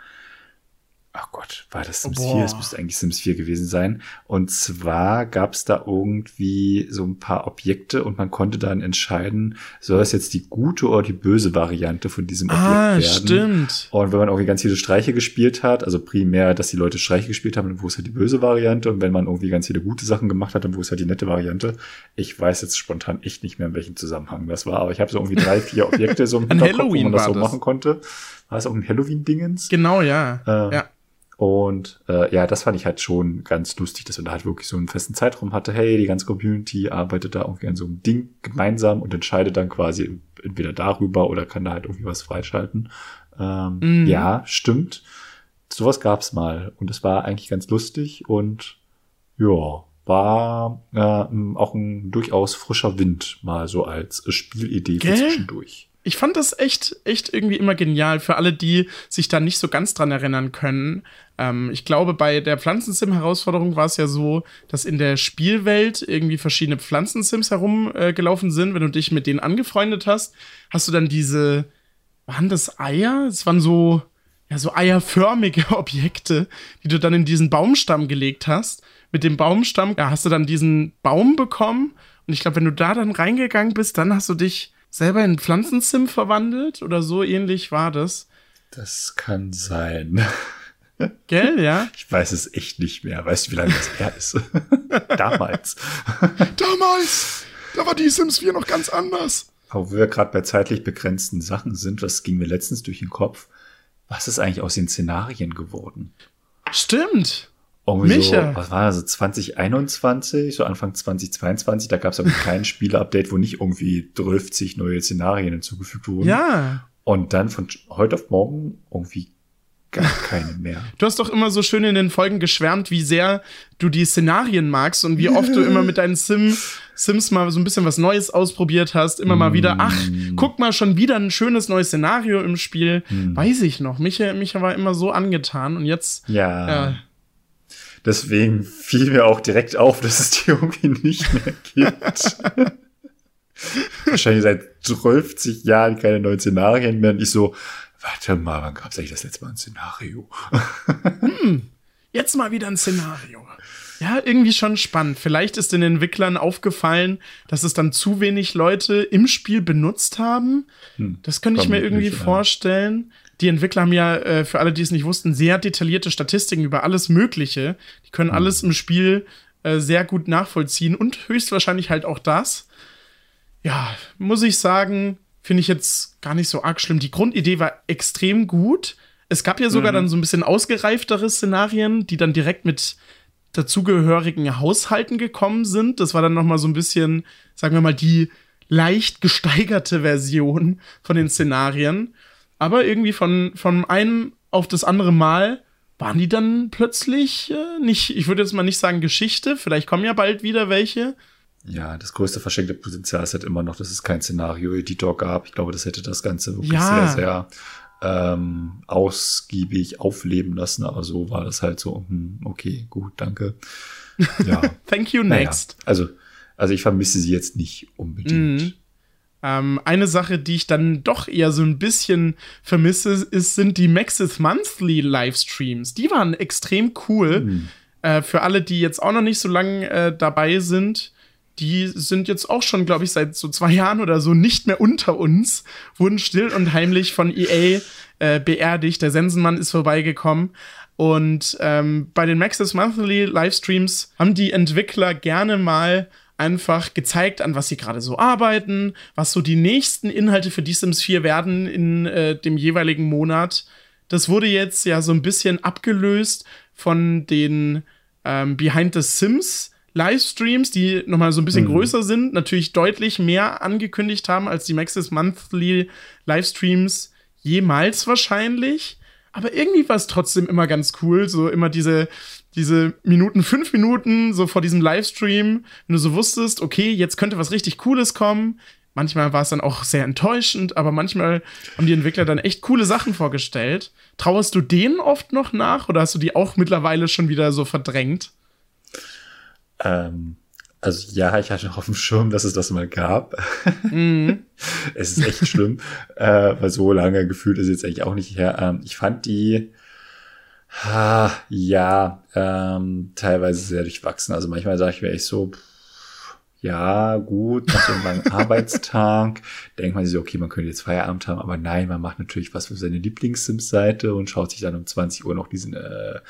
ach Gott, war das Sims Boah. 4? Es müsste eigentlich Sims 4 gewesen sein. Und zwar gab es da irgendwie so ein paar Objekte und man konnte dann entscheiden, soll das jetzt die gute oder die böse Variante von diesem Objekt ah, werden. stimmt. Und wenn man irgendwie ganz viele Streiche gespielt hat, also primär, dass die Leute Streiche gespielt haben, dann wo ist halt die böse Variante. Und wenn man irgendwie ganz viele gute Sachen gemacht hat, dann wo ist halt die nette Variante. Ich weiß jetzt spontan echt nicht mehr, in welchem Zusammenhang das war, aber ich habe so irgendwie drei, vier Objekte so im Hinterkopf, wo man das so das. machen konnte. War es auch ein Halloween-Dingens? Genau, ja. Äh, ja. Und äh, ja, das fand ich halt schon ganz lustig, dass man da halt wirklich so einen festen Zeitraum hatte. Hey, die ganze Community arbeitet da irgendwie an so einem Ding gemeinsam und entscheidet dann quasi entweder darüber oder kann da halt irgendwie was freischalten. Ähm, mhm. Ja, stimmt. Sowas gab's mal und es war eigentlich ganz lustig und ja, war äh, auch ein durchaus frischer Wind mal so als Spielidee für zwischendurch ich fand das echt, echt irgendwie immer genial für alle, die sich da nicht so ganz dran erinnern können. Ähm, ich glaube, bei der Pflanzensim-Herausforderung war es ja so, dass in der Spielwelt irgendwie verschiedene Pflanzensims herumgelaufen äh, sind. Wenn du dich mit denen angefreundet hast, hast du dann diese, waren das Eier? Es waren so, ja, so eierförmige Objekte, die du dann in diesen Baumstamm gelegt hast. Mit dem Baumstamm ja, hast du dann diesen Baum bekommen. Und ich glaube, wenn du da dann reingegangen bist, dann hast du dich selber in Pflanzensim verwandelt oder so ähnlich war das. Das kann sein. Gell, ja? Ich weiß es echt nicht mehr. Weißt du, wie lange das her ist? Damals. Damals! Da war die Sims 4 noch ganz anders. Aber wo wir gerade bei zeitlich begrenzten Sachen sind, das ging mir letztens durch den Kopf. Was ist eigentlich aus den Szenarien geworden? Stimmt. Irgendwie Micha. so, was war das, so 2021, so Anfang 2022, da gab es aber kein Spiele-Update, wo nicht irgendwie 30 neue Szenarien hinzugefügt wurden. Ja. Und dann von heute auf morgen irgendwie gar keine mehr. Du hast doch immer so schön in den Folgen geschwärmt, wie sehr du die Szenarien magst und wie oft du immer mit deinen Sim, Sims mal so ein bisschen was Neues ausprobiert hast. Immer mal wieder, ach, guck mal, schon wieder ein schönes neues Szenario im Spiel. Weiß ich noch. Micha, Micha war immer so angetan und jetzt. Ja. Äh, Deswegen fiel mir auch direkt auf, dass es die irgendwie nicht mehr gibt. Wahrscheinlich seit 12 Jahren keine neuen Szenarien mehr. Und ich so, warte mal, wann gab es eigentlich das letzte Mal ein Szenario? jetzt mal wieder ein Szenario. Ja, irgendwie schon spannend. Vielleicht ist den Entwicklern aufgefallen, dass es dann zu wenig Leute im Spiel benutzt haben. Das könnte ich mir irgendwie vorstellen. Die Entwickler haben ja, äh, für alle, die es nicht wussten, sehr detaillierte Statistiken über alles Mögliche. Die können alles im Spiel äh, sehr gut nachvollziehen und höchstwahrscheinlich halt auch das. Ja, muss ich sagen, finde ich jetzt gar nicht so arg schlimm. Die Grundidee war extrem gut. Es gab ja sogar dann so ein bisschen ausgereiftere Szenarien, die dann direkt mit dazugehörigen Haushalten gekommen sind. Das war dann noch mal so ein bisschen, sagen wir mal, die leicht gesteigerte Version von den Szenarien. Aber irgendwie von, von einem auf das andere Mal waren die dann plötzlich äh, nicht, ich würde jetzt mal nicht sagen Geschichte, vielleicht kommen ja bald wieder welche. Ja, das größte verschenkte Potenzial ist halt immer noch, dass es kein Szenario-Editor gab. Ich glaube, das hätte das Ganze wirklich Ja. sehr, sehr ähm, ausgiebig aufleben lassen. Aber so war das halt so, hm, okay, gut, danke. Ja, Thank you, naja. next. Also, also ich vermisse sie jetzt nicht unbedingt. Mhm. Ähm, eine Sache, die ich dann doch eher so ein bisschen vermisse, ist, sind die Maxis Monthly Livestreams. Die waren extrem cool. Äh, für alle, die jetzt auch noch nicht so lange äh, dabei sind, die sind jetzt auch schon, glaube ich, seit so zwei Jahren oder so nicht mehr unter uns, wurden still und heimlich von EA äh, beerdigt. Der Sensenmann ist vorbeigekommen. Und ähm, bei den Maxis Monthly Livestreams haben die Entwickler gerne mal einfach gezeigt, an was sie gerade so arbeiten, was so die nächsten Inhalte für die Sims 4 werden in äh, dem jeweiligen Monat. Das wurde jetzt ja so ein bisschen abgelöst von den ähm, Behind the Sims Livestreams, die nochmal so ein bisschen größer sind, natürlich deutlich mehr angekündigt haben als die Maxis Monthly Livestreams jemals wahrscheinlich. Aber irgendwie war es trotzdem immer ganz cool, so immer diese, diese Minuten, fünf Minuten, so vor diesem Livestream, wenn du so wusstest, okay, jetzt könnte was richtig Cooles kommen. Manchmal war es dann auch sehr enttäuschend, aber manchmal haben die Entwickler dann echt coole Sachen vorgestellt. Trauerst du denen oft noch nach oder hast du die auch mittlerweile schon wieder so verdrängt? Ähm, also ja, ich hatte auf dem Schirm, dass es das mal gab. es ist echt schlimm, äh, weil so lange gefühlt ist jetzt eigentlich auch nicht her. Ähm, ich fand die ha, ja ähm, teilweise sehr durchwachsen. Also manchmal sage ich mir echt so, pff, ja, gut, nach so einem langen Arbeitstag denkt man sich so, okay, man könnte jetzt Feierabend haben, aber nein, man macht natürlich was für seine Lieblings-Sims-Seite und schaut sich dann um 20 Uhr noch diesen äh,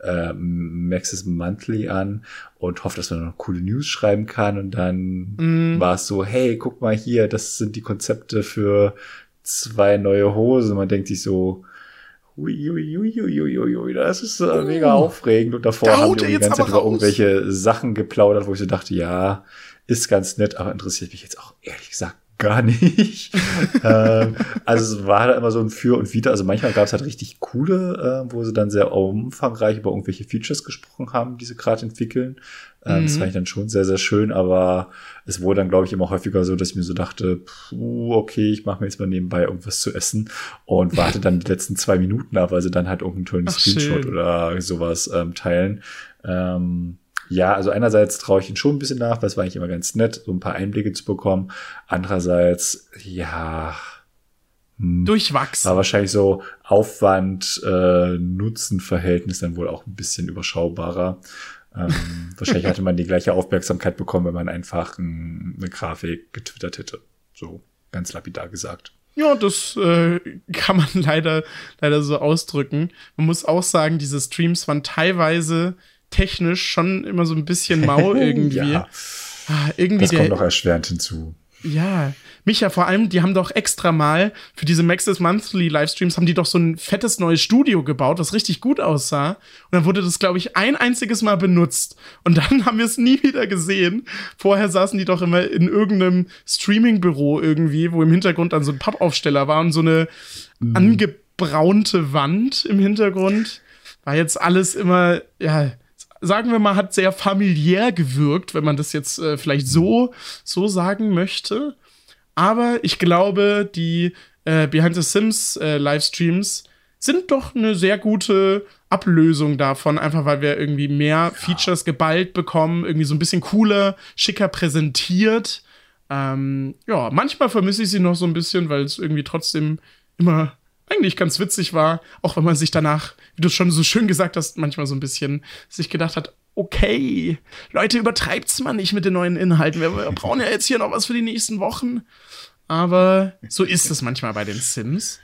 äh, Maxis Monthly an und hofft, dass man noch coole News schreiben kann. Und dann war es so, hey, guck mal hier, das sind die Konzepte für zwei neue Hosen. Man denkt sich so, ui, ui, ui, ui, ui, ui, ui, das ist äh, mega aufregend. Und davor da haben haut die ganze Zeit über irgendwelche Sachen geplaudert, wo ich so dachte, ja, ist ganz nett, aber interessiert mich jetzt auch ehrlich gesagt gar nicht. ähm, also es war da immer so ein Für und Wider. Also manchmal gab es halt richtig coole, äh, wo sie dann sehr umfangreich über irgendwelche Features gesprochen haben, die sie gerade entwickeln. Ähm, Das fand ich dann schon sehr, sehr schön, aber es wurde dann, glaube ich, immer häufiger so, dass ich mir so dachte, puh, okay, ich mache mir jetzt mal nebenbei irgendwas zu essen und warte dann die letzten zwei Minuten ab, weil sie dann halt irgendeinen tollen Ach, Screenshot schön. oder sowas ähm, teilen. Ähm, ja, also einerseits traue ich ihnen schon ein bisschen nach, weil es war eigentlich immer ganz nett, so ein paar Einblicke zu bekommen. Andererseits, ja, Durchwachsen. war wahrscheinlich so Aufwand-Nutzen-Verhältnis dann wohl auch ein bisschen überschaubarer. Ähm, wahrscheinlich hatte man die gleiche Aufmerksamkeit bekommen, wenn man einfach ein, eine Grafik getwittert hätte. So ganz lapidar gesagt. Ja, das äh, kann man leider, leider so ausdrücken. Man muss auch sagen, diese Streams waren teilweise technisch schon immer so ein bisschen mau irgendwie. ja, Ah, irgendwie das kommt noch erschwerend hinzu. Ja, Micha, vor allem, die haben doch extra mal für diese Maxis Monthly Livestreams haben die doch so ein fettes neues Studio gebaut, was richtig gut aussah. Und dann wurde das, glaube ich, ein einziges Mal benutzt. Und dann haben wir es nie wieder gesehen. Vorher saßen die doch immer in irgendeinem Streaming-Büro irgendwie, wo im Hintergrund dann so ein Pappaufsteller war und so eine braunte Wand im Hintergrund. War jetzt alles immer, ja, sagen wir mal, hat sehr familiär gewirkt, wenn man das jetzt äh, vielleicht so, so sagen möchte. Aber ich glaube, die äh, Behind the Sims äh, Livestreams sind doch eine sehr gute Ablösung davon, einfach weil wir irgendwie mehr ja. Features geballt bekommen, irgendwie so ein bisschen cooler, schicker präsentiert. Ähm, ja, manchmal vermisse ich sie noch so ein bisschen, weil es irgendwie trotzdem immer eigentlich ganz witzig war, auch wenn man sich danach, wie du schon so schön gesagt hast, manchmal so ein bisschen sich gedacht hat, okay, Leute, übertreibt's mal nicht mit den neuen Inhalten. Wir brauchen ja jetzt hier noch was für die nächsten Wochen. Aber so ist es manchmal bei den Sims.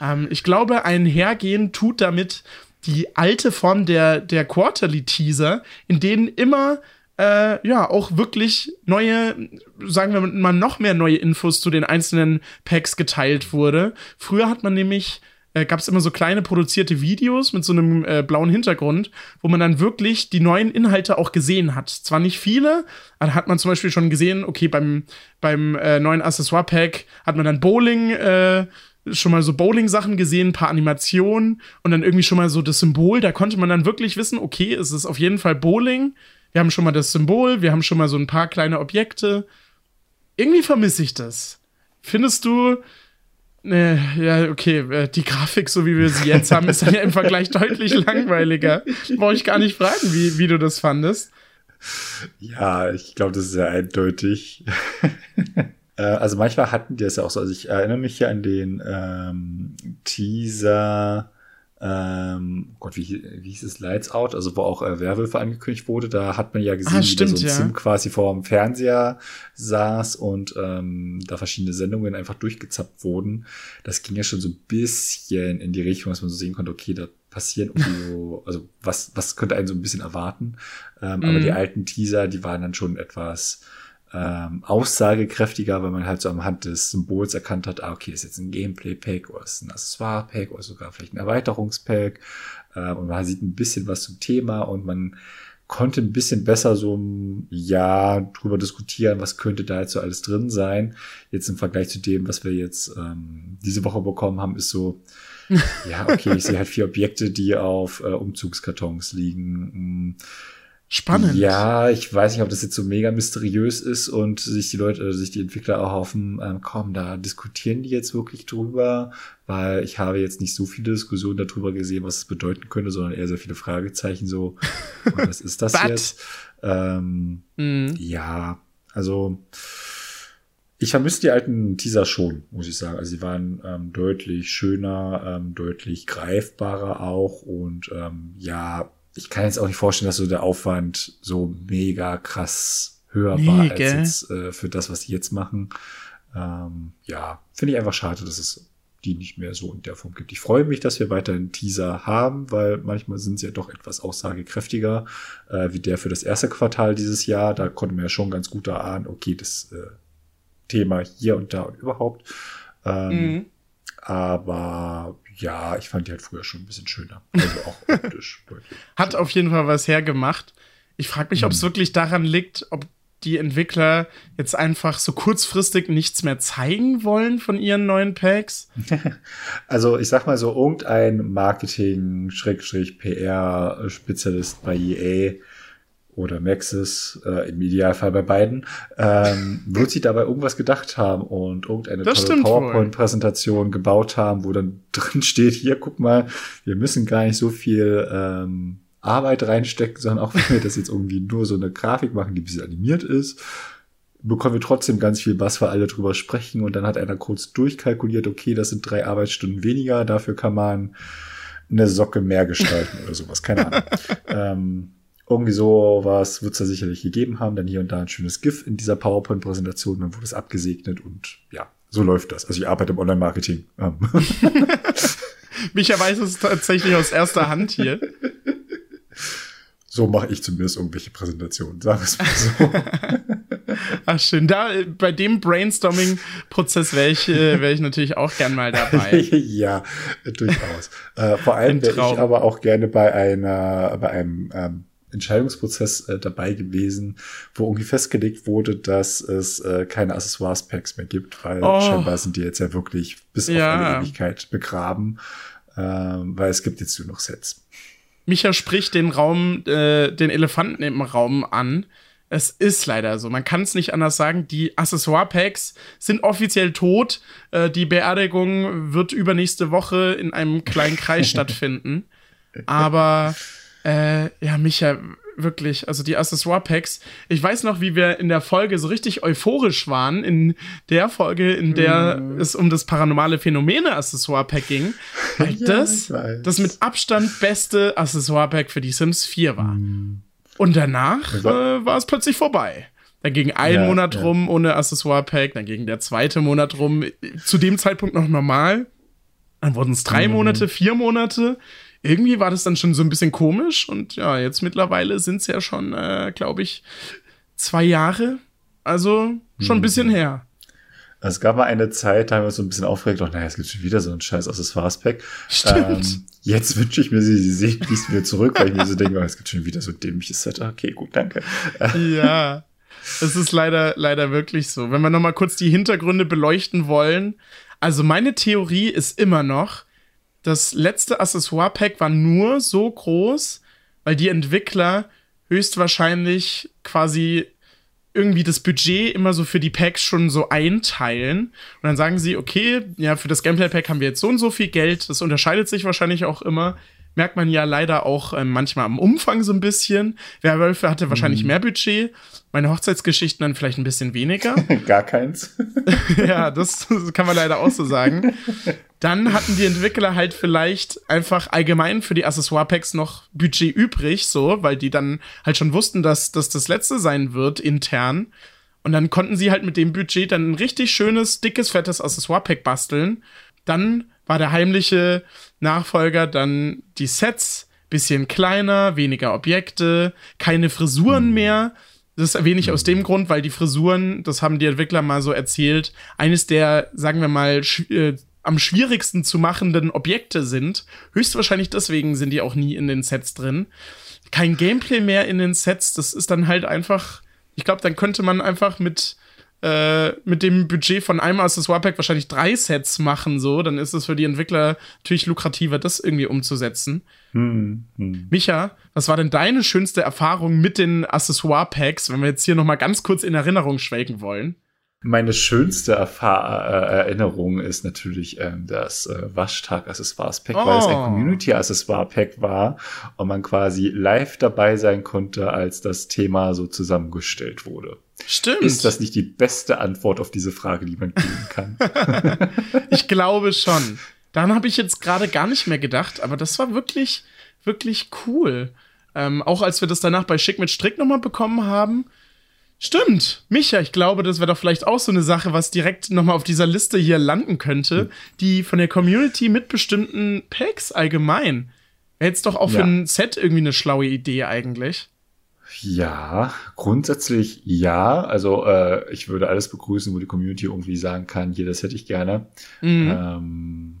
Ähm, ich glaube, einhergehen tut damit die alte Form der, der Quarterly-Teaser, in denen immer äh, ja auch wirklich neue, sagen wir mal, noch mehr neue Infos zu den einzelnen Packs geteilt wurde. Früher hat man nämlich äh, gab es immer so kleine produzierte Videos mit so einem äh, blauen Hintergrund, wo man dann wirklich die neuen Inhalte auch gesehen hat. Zwar nicht viele, aber hat man zum Beispiel schon gesehen, okay, beim, beim äh, neuen Accessoire-Pack hat man dann Bowling, äh, schon mal so Bowling-Sachen gesehen, ein paar Animationen und dann irgendwie schon mal so das Symbol. Da konnte man dann wirklich wissen, okay, es ist auf jeden Fall Bowling wir haben schon mal das Symbol, wir haben schon mal so ein paar kleine Objekte. Irgendwie vermisse ich das. Findest du, äh, ja, okay, äh, die Grafik, so wie wir sie jetzt haben, ist ja im Vergleich deutlich langweiliger. Brauche ich gar nicht fragen, wie, wie du das fandest. Ja, ich glaube, das ist sehr eindeutig. Äh, also manchmal hatten die es ja auch so. Also ich erinnere mich ja an den ähm, Teaser ähm, oh Gott, wie, wie hieß es, Lights Out, also wo auch äh, Werwölfe angekündigt wurde, da hat man ja gesehen, ah, stimmt, wie so ein ja. Sim quasi vor dem Fernseher saß und ähm, da verschiedene Sendungen einfach durchgezappt wurden. Das ging ja schon so ein bisschen in die Richtung, dass man so sehen konnte, okay, da passieren so, also was, was könnte einen so ein bisschen erwarten. Ähm, mhm. Aber die alten Teaser, die waren dann schon etwas ähm, aussagekräftiger, weil man halt so am Hand des Symbols erkannt hat, ah, okay, ist jetzt ein Gameplay-Pack oder ist ein Accessoire-Pack oder sogar vielleicht ein Erweiterungspack. Äh, und man sieht ein bisschen was zum Thema und man konnte ein bisschen besser so ein Jahr drüber diskutieren, was könnte da jetzt so alles drin sein. Jetzt im Vergleich zu dem, was wir jetzt ähm, diese Woche bekommen haben, ist so, ja, okay, ich sehe halt vier Objekte, die auf äh, Umzugskartons liegen. Hm, Spannend. Ja, ich weiß nicht, ob das jetzt so mega mysteriös ist und sich die Leute, sich die Entwickler auch hoffen, ähm, komm, da diskutieren die jetzt wirklich drüber, weil ich habe jetzt nicht so viele Diskussionen darüber gesehen, was es bedeuten könnte, sondern eher sehr viele Fragezeichen so, was ist das jetzt? Ähm, mm. Ja, also ich vermisse die alten Teaser schon, muss ich sagen. Also sie waren ähm, deutlich schöner, ähm, deutlich greifbarer auch und ähm, ja, ich kann jetzt auch nicht vorstellen, dass so der Aufwand so mega krass höher nee, war als gell? jetzt äh, für das, was die jetzt machen. Ähm, ja, finde ich einfach schade, dass es die nicht mehr so in der Form gibt. Ich freue mich, dass wir weiterhin Teaser haben, weil manchmal sind sie ja doch etwas aussagekräftiger, äh, wie der für das erste Quartal dieses Jahr. Da konnte man ja schon ganz gut erahnen, okay, das äh, Thema hier und da und überhaupt. Ähm, mhm. Aber ja, ich fand die halt früher schon ein bisschen schöner. Also auch optisch. Hat auf jeden Fall was hergemacht. Ich frage mich, ob es hm. wirklich daran liegt, ob die Entwickler jetzt einfach so kurzfristig nichts mehr zeigen wollen von ihren neuen Packs? Also ich sag mal so, irgendein Marketing-PR-Spezialist bei EA oder Maxis, äh, im Idealfall bei beiden, ähm, wird sie dabei irgendwas gedacht haben und irgendeine das tolle PowerPoint-Präsentation gebaut haben, wo dann drin steht, hier, guck mal, wir müssen gar nicht so viel ähm, Arbeit reinstecken, sondern auch wenn wir das jetzt irgendwie nur so eine Grafik machen, die ein bisschen animiert ist, bekommen wir trotzdem ganz viel Bass, weil alle drüber sprechen und dann hat einer kurz durchkalkuliert, okay, das sind drei Arbeitsstunden weniger, dafür kann man eine Socke mehr gestalten oder sowas, keine Ahnung. ähm, irgendwie so was wird es da sicherlich gegeben haben. Dann hier und da ein schönes GIF in dieser PowerPoint-Präsentation. Dann wurde es abgesegnet und ja, so läuft das. Also ich arbeite im Online-Marketing. Ähm. Micha weiß es tatsächlich aus erster Hand hier. So mache ich zumindest irgendwelche Präsentationen, sagen wir es mal so. Ach schön, da bei dem Brainstorming-Prozess wäre ich, äh, wär ich natürlich auch gern mal dabei. ja, durchaus. Äh, vor allem wäre ich aber auch gerne bei einer, bei einem ähm, Entscheidungsprozess äh, dabei gewesen, wo irgendwie festgelegt wurde, dass es äh, keine Accessoires-Packs mehr gibt, weil oh. scheinbar sind die jetzt ja wirklich bis ja. auf eine Ewigkeit begraben. ähm, weil es gibt jetzt nur noch Sets. Micha spricht den Raum, äh, den Elefanten im Raum an. Es ist leider so. Man kann es nicht anders sagen. Die Accessoire-Packs sind offiziell tot. Äh, die Beerdigung wird übernächste Woche in einem kleinen Kreis stattfinden. Aber äh, ja, Micha, wirklich, also die Accessoire-Packs. Ich weiß noch, wie wir in der Folge so richtig euphorisch waren, in der Folge, in der mm. es um das paranormale Phänomene-Accessoire-Pack ging. Weil ja, das das mit Abstand beste Accessoire-Pack für die Sims 4 war. Mm. Und danach äh, war es plötzlich vorbei. Dann ging ein ja, Monat ja. rum ohne Accessoire-Pack, dann ging der zweite Monat rum, zu dem Zeitpunkt noch normal. Dann wurden es drei mhm. Monate, vier Monate irgendwie war das dann schon so ein bisschen komisch und ja, jetzt mittlerweile sind es ja schon, äh, glaube ich, zwei Jahre. Also schon ein bisschen her. Es gab mal eine Zeit, da haben wir uns so ein bisschen aufgeregt, doch, naja, es gibt schon wieder so ein scheiß Accessoires-Pack. Stimmt. Ähm, jetzt wünsche ich mir sie, sie sehe ich wieder zurück, weil ich mir so denke, oh, es gibt schon wieder so ein dämliches Set. Okay, gut, danke. Ja, es ist leider, leider wirklich so. Wenn wir nochmal kurz die Hintergründe beleuchten wollen. Also meine Theorie ist immer noch, das letzte Accessoire-Pack war nur so groß, weil die Entwickler höchstwahrscheinlich quasi irgendwie das Budget immer so für die Packs schon so einteilen. Und dann sagen sie, okay, ja, für das Gameplay-Pack haben wir jetzt so und so viel Geld. Das unterscheidet sich wahrscheinlich auch immer. Merkt man ja leider auch äh, manchmal am Umfang so ein bisschen. Werwölfe hatte wahrscheinlich mhm. mehr Budget meine Hochzeitsgeschichten dann vielleicht ein bisschen weniger. Gar keins. ja, das kann man leider auch so sagen. Dann hatten die Entwickler halt vielleicht einfach allgemein für die Accessoire-Packs noch Budget übrig, so, weil die dann halt schon wussten, dass das das letzte sein wird intern. Und dann konnten sie halt mit dem Budget dann ein richtig schönes, dickes, fettes Accessoire-Pack basteln. Dann war der heimliche Nachfolger dann die Sets, bisschen kleiner, weniger Objekte, keine Frisuren hm. mehr das erwähne ich aus dem Grund, weil die Frisuren, das haben die Entwickler mal so erzählt, eines der, sagen wir mal, sch äh, am schwierigsten zu machenden Objekte sind. Höchstwahrscheinlich deswegen sind die auch nie in den Sets drin. Kein Gameplay mehr in den Sets, das ist dann halt einfach, ich glaube, dann könnte man einfach mit äh, mit dem Budget von einem Accessoire-Pack wahrscheinlich drei Sets machen, so, dann ist es für die Entwickler natürlich lukrativer, das irgendwie umzusetzen. Hm, hm. Micha, was war denn deine schönste Erfahrung mit den Accessoire-Packs, wenn wir jetzt hier nochmal ganz kurz in Erinnerung schwelgen wollen? Meine schönste Erfahr äh, Erinnerung ist natürlich ähm, das äh, Waschtag-Accessoires-Pack, oh. weil es ein oh. Community-Accessoire-Pack war und man quasi live dabei sein konnte, als das Thema so zusammengestellt wurde. Stimmt. Ist das nicht die beste Antwort auf diese Frage, die man geben kann? ich glaube schon. Daran habe ich jetzt gerade gar nicht mehr gedacht, aber das war wirklich, wirklich cool. Ähm, auch als wir das danach bei Schick mit Strick nochmal bekommen haben, Stimmt. Micha, ich glaube, das wäre doch vielleicht auch so eine Sache, was direkt nochmal auf dieser Liste hier landen könnte, hm. die von der Community mit bestimmten Packs allgemein. Wäre jetzt doch auch ja. für ein Set irgendwie eine schlaue Idee eigentlich. Ja, grundsätzlich ja. Also äh, ich würde alles begrüßen, wo die Community irgendwie sagen kann, hier, das hätte ich gerne. Mhm. Ähm,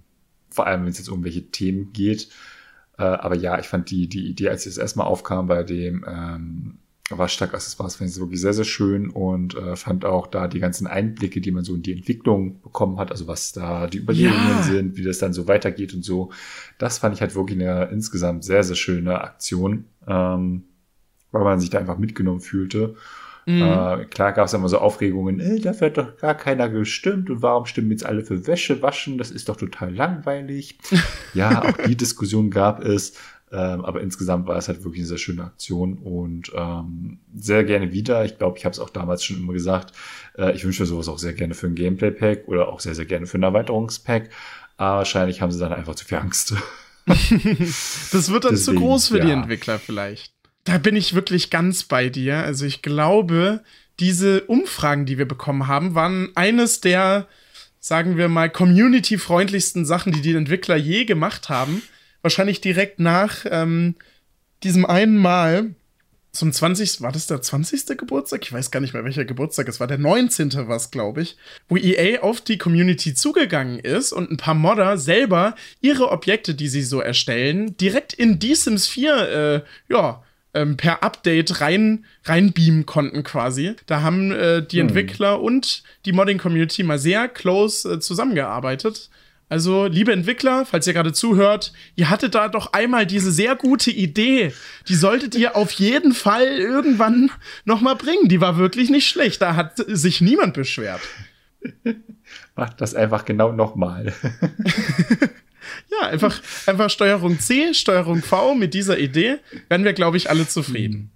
vor allem, wenn es jetzt um welche Themen geht. Äh, aber ja, ich fand die, die Idee, als es erstmal aufkam bei dem ähm, Waschtag-Accessoires fand ich wirklich sehr, sehr schön und äh, fand auch da die ganzen Einblicke, die man so in die Entwicklung bekommen hat, also was da die Überlegungen ja. sind, wie das dann so weitergeht und so. Das fand ich halt wirklich eine insgesamt sehr, sehr schöne Aktion, ähm, weil man sich da einfach mitgenommen fühlte. Mhm. Äh, klar gab es immer so Aufregungen, ey, dafür hat doch gar keiner gestimmt und warum stimmen jetzt alle für Wäsche waschen? Das ist doch total langweilig. ja, auch die Diskussion gab es. Ähm, aber insgesamt war es halt wirklich eine sehr schöne Aktion und ähm, sehr gerne wieder. Ich glaube, ich habe es auch damals schon immer gesagt. Äh, ich wünsche mir sowas auch sehr gerne für ein Gameplay-Pack oder auch sehr, sehr gerne für ein Erweiterungspack. Aber wahrscheinlich haben sie dann einfach zu viel Angst. das wird dann Deswegen, zu groß für ja. die Entwickler vielleicht. Da bin ich wirklich ganz bei dir. Also ich glaube, diese Umfragen, die wir bekommen haben, waren eines der, sagen wir mal, community-freundlichsten Sachen, die die Entwickler je gemacht haben wahrscheinlich direkt nach ähm, diesem einen Mal zum 20. War das der 20. Geburtstag? Ich weiß gar nicht mehr, welcher Geburtstag es war. Der 19. war es, glaube ich. Wo EA auf die Community zugegangen ist und ein paar Modder selber ihre Objekte, die sie so erstellen, direkt in die Sims 4, äh, ja, ähm, per Update rein, reinbeamen konnten quasi. Da haben äh, die hm. Entwickler und die Modding-Community mal sehr close äh, zusammengearbeitet Also, liebe Entwickler, falls ihr gerade zuhört, ihr hattet da doch einmal diese sehr gute Idee. Die solltet ihr auf jeden Fall irgendwann noch mal bringen. Die war wirklich nicht schlecht. Da hat sich niemand beschwert. Macht das einfach genau nochmal. ja, einfach, einfach Steuerung C, Steuerung V mit dieser Idee werden wir, glaube ich, alle zufrieden.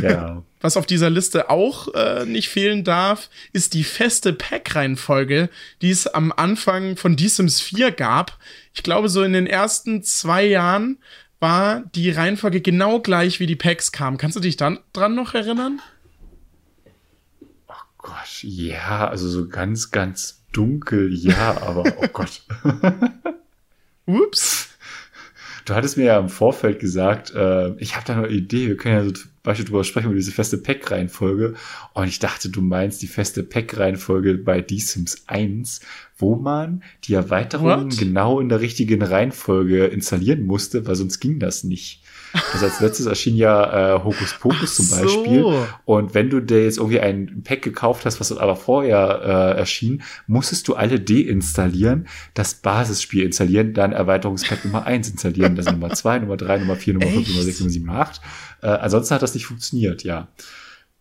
Ja. Was auf dieser Liste auch äh, nicht fehlen darf, ist die feste Pack-Reihenfolge, die es am Anfang von The Sims 4 gab. Ich glaube, so in den ersten zwei Jahren war die Reihenfolge genau gleich, wie die Packs kamen. Kannst du dich dann dran noch erinnern? Oh Gott, ja, also so ganz, ganz dunkel, ja, aber oh Gott. Ups. Du hattest mir ja im Vorfeld gesagt, äh, ich habe da eine Idee, wir können ja so Beispiel drüber sprechen, über diese feste Pack-Reihenfolge. Und ich dachte, du meinst die feste Pack-Reihenfolge bei The Sims 1, wo man die Erweiterungen What? genau in der richtigen Reihenfolge installieren musste, weil sonst ging das nicht. Das als letztes erschien ja äh, Hokus Pokus zum Beispiel. So. Und wenn du dir jetzt irgendwie ein Pack gekauft hast, was aber vorher äh, erschien, musstest du alle deinstallieren, das Basisspiel installieren, dann Erweiterungspack Nummer 1 installieren, das Nummer 2, Nummer 3, Nummer 4, Nummer 5, Nummer 6, Nummer 7, Nummer 8. Äh, ansonsten hat das nicht funktioniert, ja.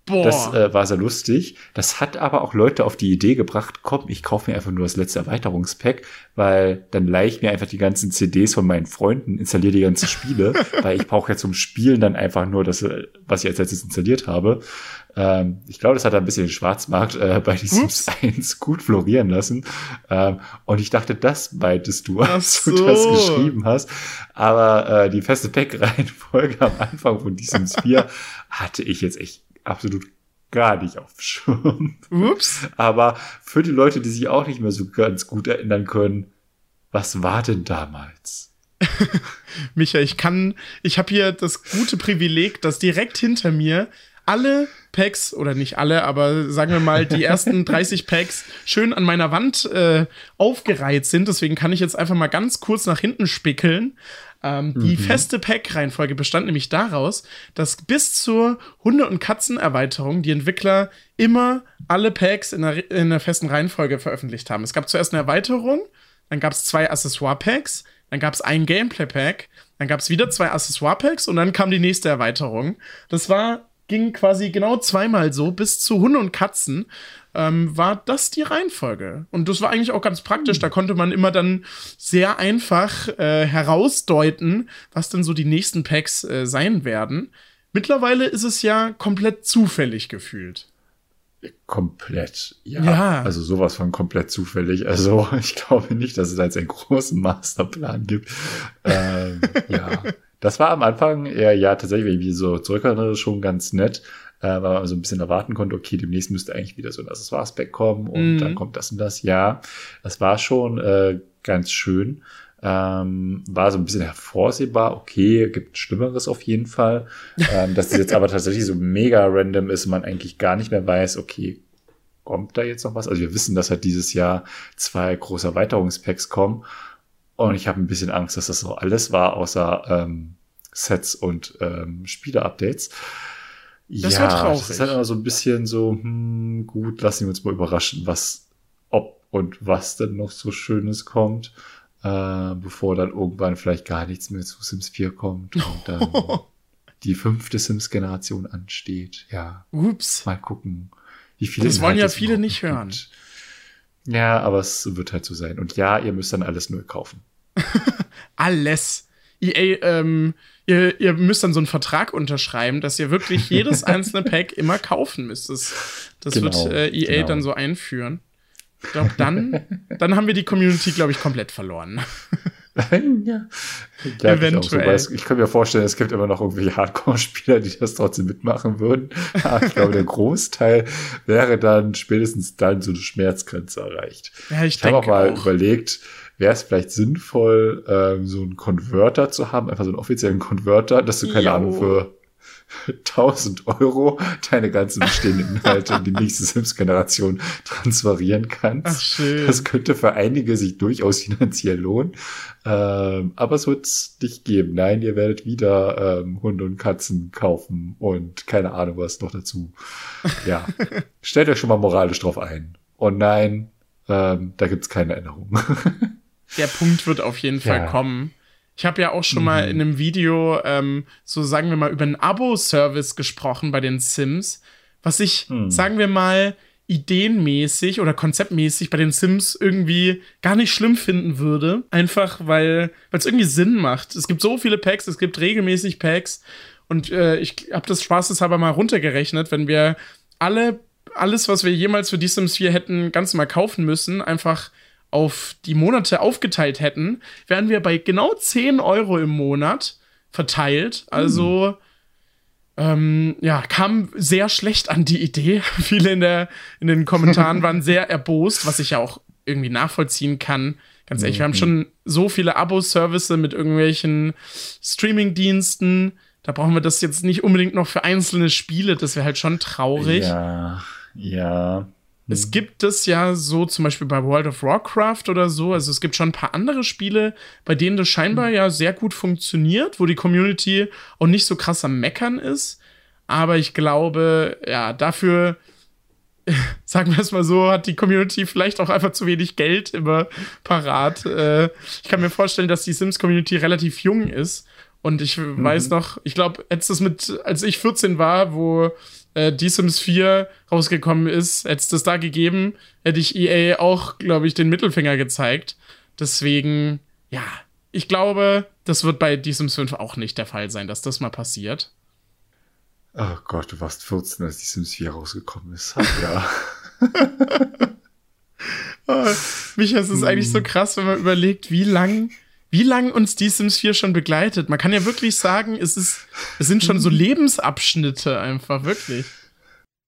Boah. Das äh, war sehr lustig. Das hat aber auch Leute auf die Idee gebracht, komm, ich kaufe mir einfach nur das letzte Erweiterungspack, weil dann leih ich mir einfach die ganzen CDs von meinen Freunden, installiere die ganzen Spiele, weil ich brauche ja zum Spielen dann einfach nur das, äh, was ich als letztes installiert habe. Ähm, ich glaube, das hat ein bisschen den Schwarzmarkt äh, bei die Sims 1 gut florieren lassen. Ähm, und ich dachte, das meintest du, als so. du das geschrieben hast. Aber äh, die feste Pack-Reihenfolge am Anfang von die Sims 4 hatte ich jetzt echt absolut gar nicht auf Schirm. Ups. Aber für die Leute, die sich auch nicht mehr so ganz gut erinnern können, was war denn damals? Micha, ich kann, ich habe hier das gute Privileg, dass direkt hinter mir alle Packs, oder nicht alle, aber sagen wir mal, die ersten 30 Packs schön an meiner Wand äh, aufgereiht sind. Deswegen kann ich jetzt einfach mal ganz kurz nach hinten spickeln. Ähm, mhm. Die feste Pack-Reihenfolge bestand nämlich daraus, dass bis zur Hunde- und Katzen-Erweiterung die Entwickler immer alle Packs in einer, in einer festen Reihenfolge veröffentlicht haben. Es gab zuerst eine Erweiterung, dann gab es zwei Accessoire-Packs, dann gab es ein Gameplay-Pack, dann gab es wieder zwei Accessoire-Packs und dann kam die nächste Erweiterung. Das war ging quasi genau zweimal so, bis zu Hunde und Katzen, ähm, war das die Reihenfolge. Und das war eigentlich auch ganz praktisch. Da konnte man immer dann sehr einfach äh, herausdeuten, was denn so die nächsten Packs äh, sein werden. Mittlerweile ist es ja komplett zufällig gefühlt. Komplett, ja. ja. Also sowas von komplett zufällig. Also ich glaube nicht, dass es als einen großen Masterplan gibt. ähm, ja. Das war am Anfang eher, ja, tatsächlich, wenn ich mich so zurückerinnere, schon ganz nett, äh, weil man so ein bisschen erwarten konnte, okay, demnächst müsste eigentlich wieder so ein Accessoires-Pack kommen und mhm. dann kommt das und das. Ja, das war schon äh, ganz schön. Ähm, war so ein bisschen hervorsehbar, okay, gibt Schlimmeres auf jeden Fall. ähm, dass es jetzt aber tatsächlich so mega random ist man eigentlich gar nicht mehr weiß, okay, kommt da jetzt noch was? Also wir wissen, dass halt dieses Jahr zwei große Erweiterungspacks kommen und ich habe ein bisschen Angst, dass das so alles war, außer ähm, Sets und ähm, Spiele-Updates. Das ja, traurig. das ist halt immer so ein bisschen so, hm, gut, lassen wir uns mal überraschen, was, ob und was denn noch so Schönes kommt, äh, bevor dann irgendwann vielleicht gar nichts mehr zu Sims 4 kommt und dann die fünfte Sims-Generation ansteht. Ja. Ups. Mal gucken, wie viele. Das wollen ja viele nicht hören. Gibt. Ja, aber es wird halt so sein. Und ja, ihr müsst dann alles neu kaufen. alles. EA, ähm, ihr, ihr müsst dann so einen Vertrag unterschreiben, dass ihr wirklich jedes einzelne Pack immer kaufen müsst. Das, das genau, wird äh, EA genau. dann so einführen. Ich glaube, dann, dann haben wir die Community, glaube ich, komplett verloren. ja. Eventuell. Ich, ich, kann mir vorstellen, es gibt immer noch irgendwie Hardcore-Spieler, die das trotzdem mitmachen würden. Aber ich glaube, der Großteil wäre dann spätestens dann so eine Schmerzgrenze erreicht. Ja, ich ich habe auch mal auch. überlegt, wäre es vielleicht sinnvoll, ähm, so einen Konverter zu haben, einfach so einen offiziellen Konverter, dass du keine jo. Ahnung für 1000 Euro deine ganzen bestehenden Inhalte in die nächste Sims-Generation transferieren kannst. Ach, schön. Das könnte für einige sich durchaus finanziell lohnen. Ähm, aber es wird es nicht geben. Nein, ihr werdet wieder ähm, Hunde und Katzen kaufen und keine Ahnung was noch dazu. Ja. Stellt euch schon mal moralisch drauf ein. Und nein, ähm, da gibt's keine Änderung. der Punkt wird auf jeden Fall Ja. kommen. Ich habe ja auch schon mal in einem Video, ähm, so sagen wir mal, über einen Abo-Service gesprochen bei den Sims, was ich, sagen wir mal, ideenmäßig oder konzeptmäßig bei den Sims irgendwie gar nicht schlimm finden würde. Einfach weil weil es irgendwie Sinn macht. Es gibt so viele Packs, es gibt regelmäßig Packs und äh, ich habe das spaßeshalber mal runtergerechnet, wenn wir alle alles, was wir jemals für die Sims 4 hätten, ganz mal kaufen müssen, einfach auf die Monate aufgeteilt hätten, wären wir bei genau 10 Euro im Monat verteilt. Also, ähm, ja, kam sehr schlecht an die Idee. Viele in, der, in den Kommentaren waren sehr erbost, was ich ja auch irgendwie nachvollziehen kann. Ganz ehrlich, wir haben schon so viele Abo-Services mit irgendwelchen Streaming-Diensten. Da brauchen wir das jetzt nicht unbedingt noch für einzelne Spiele. Das wäre halt schon traurig. Ja, ja. Es gibt es ja so zum Beispiel bei World of Warcraft oder so. Also es gibt schon ein paar andere Spiele, bei denen das scheinbar ja sehr gut funktioniert, wo die Community auch nicht so krass am Meckern ist. Aber ich glaube, ja, dafür, sagen wir es mal so, hat die Community vielleicht auch einfach zu wenig Geld immer parat. Äh, ich kann mir vorstellen, dass die Sims-Community relativ jung ist. Und ich weiß noch, ich glaube, mit, als ich 14 war, wo äh, die Sims 4 rausgekommen ist, hätte es das da gegeben, hätte ich EA auch, glaube ich, den Mittelfinger gezeigt. Deswegen, ja, ich glaube, das wird bei die Sims 5 auch nicht der Fall sein, dass das mal passiert. Oh Gott, du warst 14, als die Sims 4 rausgekommen ist. Ach, ja. Oh, Micha, es ist eigentlich so krass, wenn man überlegt, wie lang, wie lang uns die Sims 4 schon begleitet. Man kann ja wirklich sagen, es ist, es sind schon so Lebensabschnitte einfach, wirklich.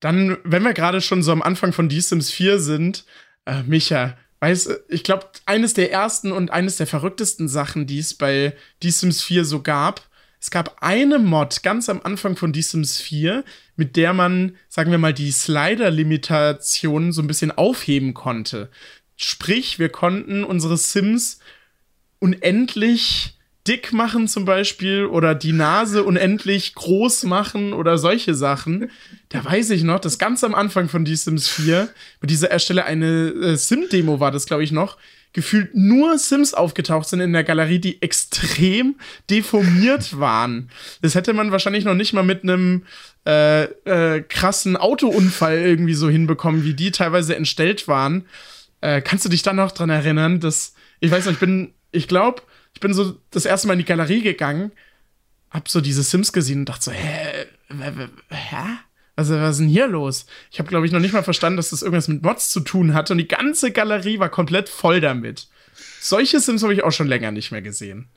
Dann, wenn wir gerade schon so am Anfang von die Sims 4 sind, äh, Micha, weiß, ich glaube, eines der ersten und eines der verrücktesten Sachen, die es bei die Sims 4 so gab, es gab eine Mod ganz am Anfang von die Sims 4, mit der man, sagen wir mal, die Slider-Limitationen so ein bisschen aufheben konnte. Sprich, wir konnten unsere Sims unendlich dick machen zum Beispiel oder die Nase unendlich groß machen oder solche Sachen. Da weiß ich noch, dass ganz am Anfang von Die Sims 4, bei dieser Erstelle eine äh, Sim-Demo war das, glaube ich, noch, gefühlt nur Sims aufgetaucht sind in der Galerie, die extrem deformiert waren. Das hätte man wahrscheinlich noch nicht mal mit einem äh, äh, krassen Autounfall irgendwie so hinbekommen, wie die teilweise entstellt waren. Äh, kannst du dich dann noch dran erinnern, dass ich weiß noch, ich bin, ich glaube, ich bin so das erste Mal in die Galerie gegangen, hab so diese Sims gesehen und dachte so, hä, hä? Was, was ist denn hier los? Ich habe, glaube ich, noch nicht mal verstanden, dass das irgendwas mit Mods zu tun hatte und die ganze Galerie war komplett voll damit. Solche Sims habe ich auch schon länger nicht mehr gesehen.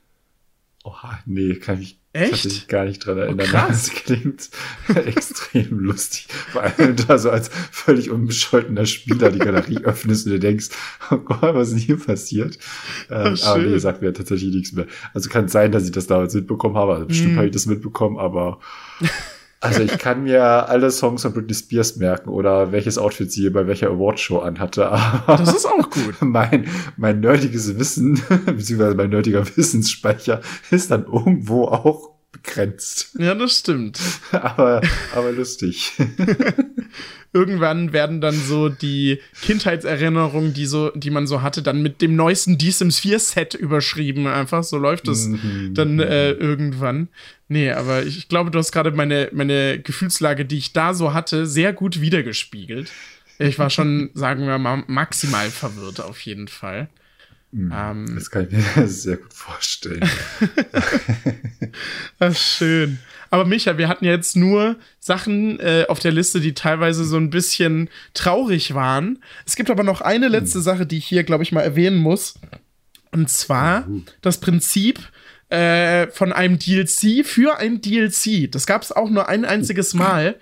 Oha, nee, kann ich Echt? Oh, gar nicht dran erinnern. krass. Das klingt extrem lustig. Vor allem, wenn du da so als völlig unbescholtener Spieler die Galerie öffnest und dir denkst, oh Gott, was ist denn hier passiert? Ähm, Ach, aber nee, sagt mir tatsächlich nichts mehr. Also kann sein, dass ich das damals mitbekommen habe. Also bestimmt Mhm. habe ich das mitbekommen, aber also ich kann mir alle Songs von Britney Spears merken oder welches Outfit sie bei welcher Awardshow anhatte. Das ist auch gut. mein, mein nerdiges Wissen, beziehungsweise mein nerdiger Wissensspeicher ist dann irgendwo auch begrenzt. Ja, das stimmt. aber, aber lustig. Irgendwann werden dann so die Kindheitserinnerungen, die so, die man so hatte, dann mit dem neuesten Die Sims 4 Set überschrieben. Einfach so läuft es Mhm. dann äh, irgendwann. Nee, aber ich glaube, du hast gerade meine, meine Gefühlslage, die ich da so hatte, sehr gut wiedergespiegelt. Ich war schon, sagen wir mal, maximal verwirrt auf jeden Fall. Ähm, Das kann ich mir sehr gut vorstellen. Das ist schön. Aber Micha, wir hatten ja jetzt nur Sachen äh, auf der Liste, die teilweise so ein bisschen traurig waren. Es gibt aber noch eine letzte Sache, die ich hier, glaube ich, mal erwähnen muss. Und zwar das Prinzip äh, von einem DLC für ein DLC. Das gab es auch nur ein einziges Mal.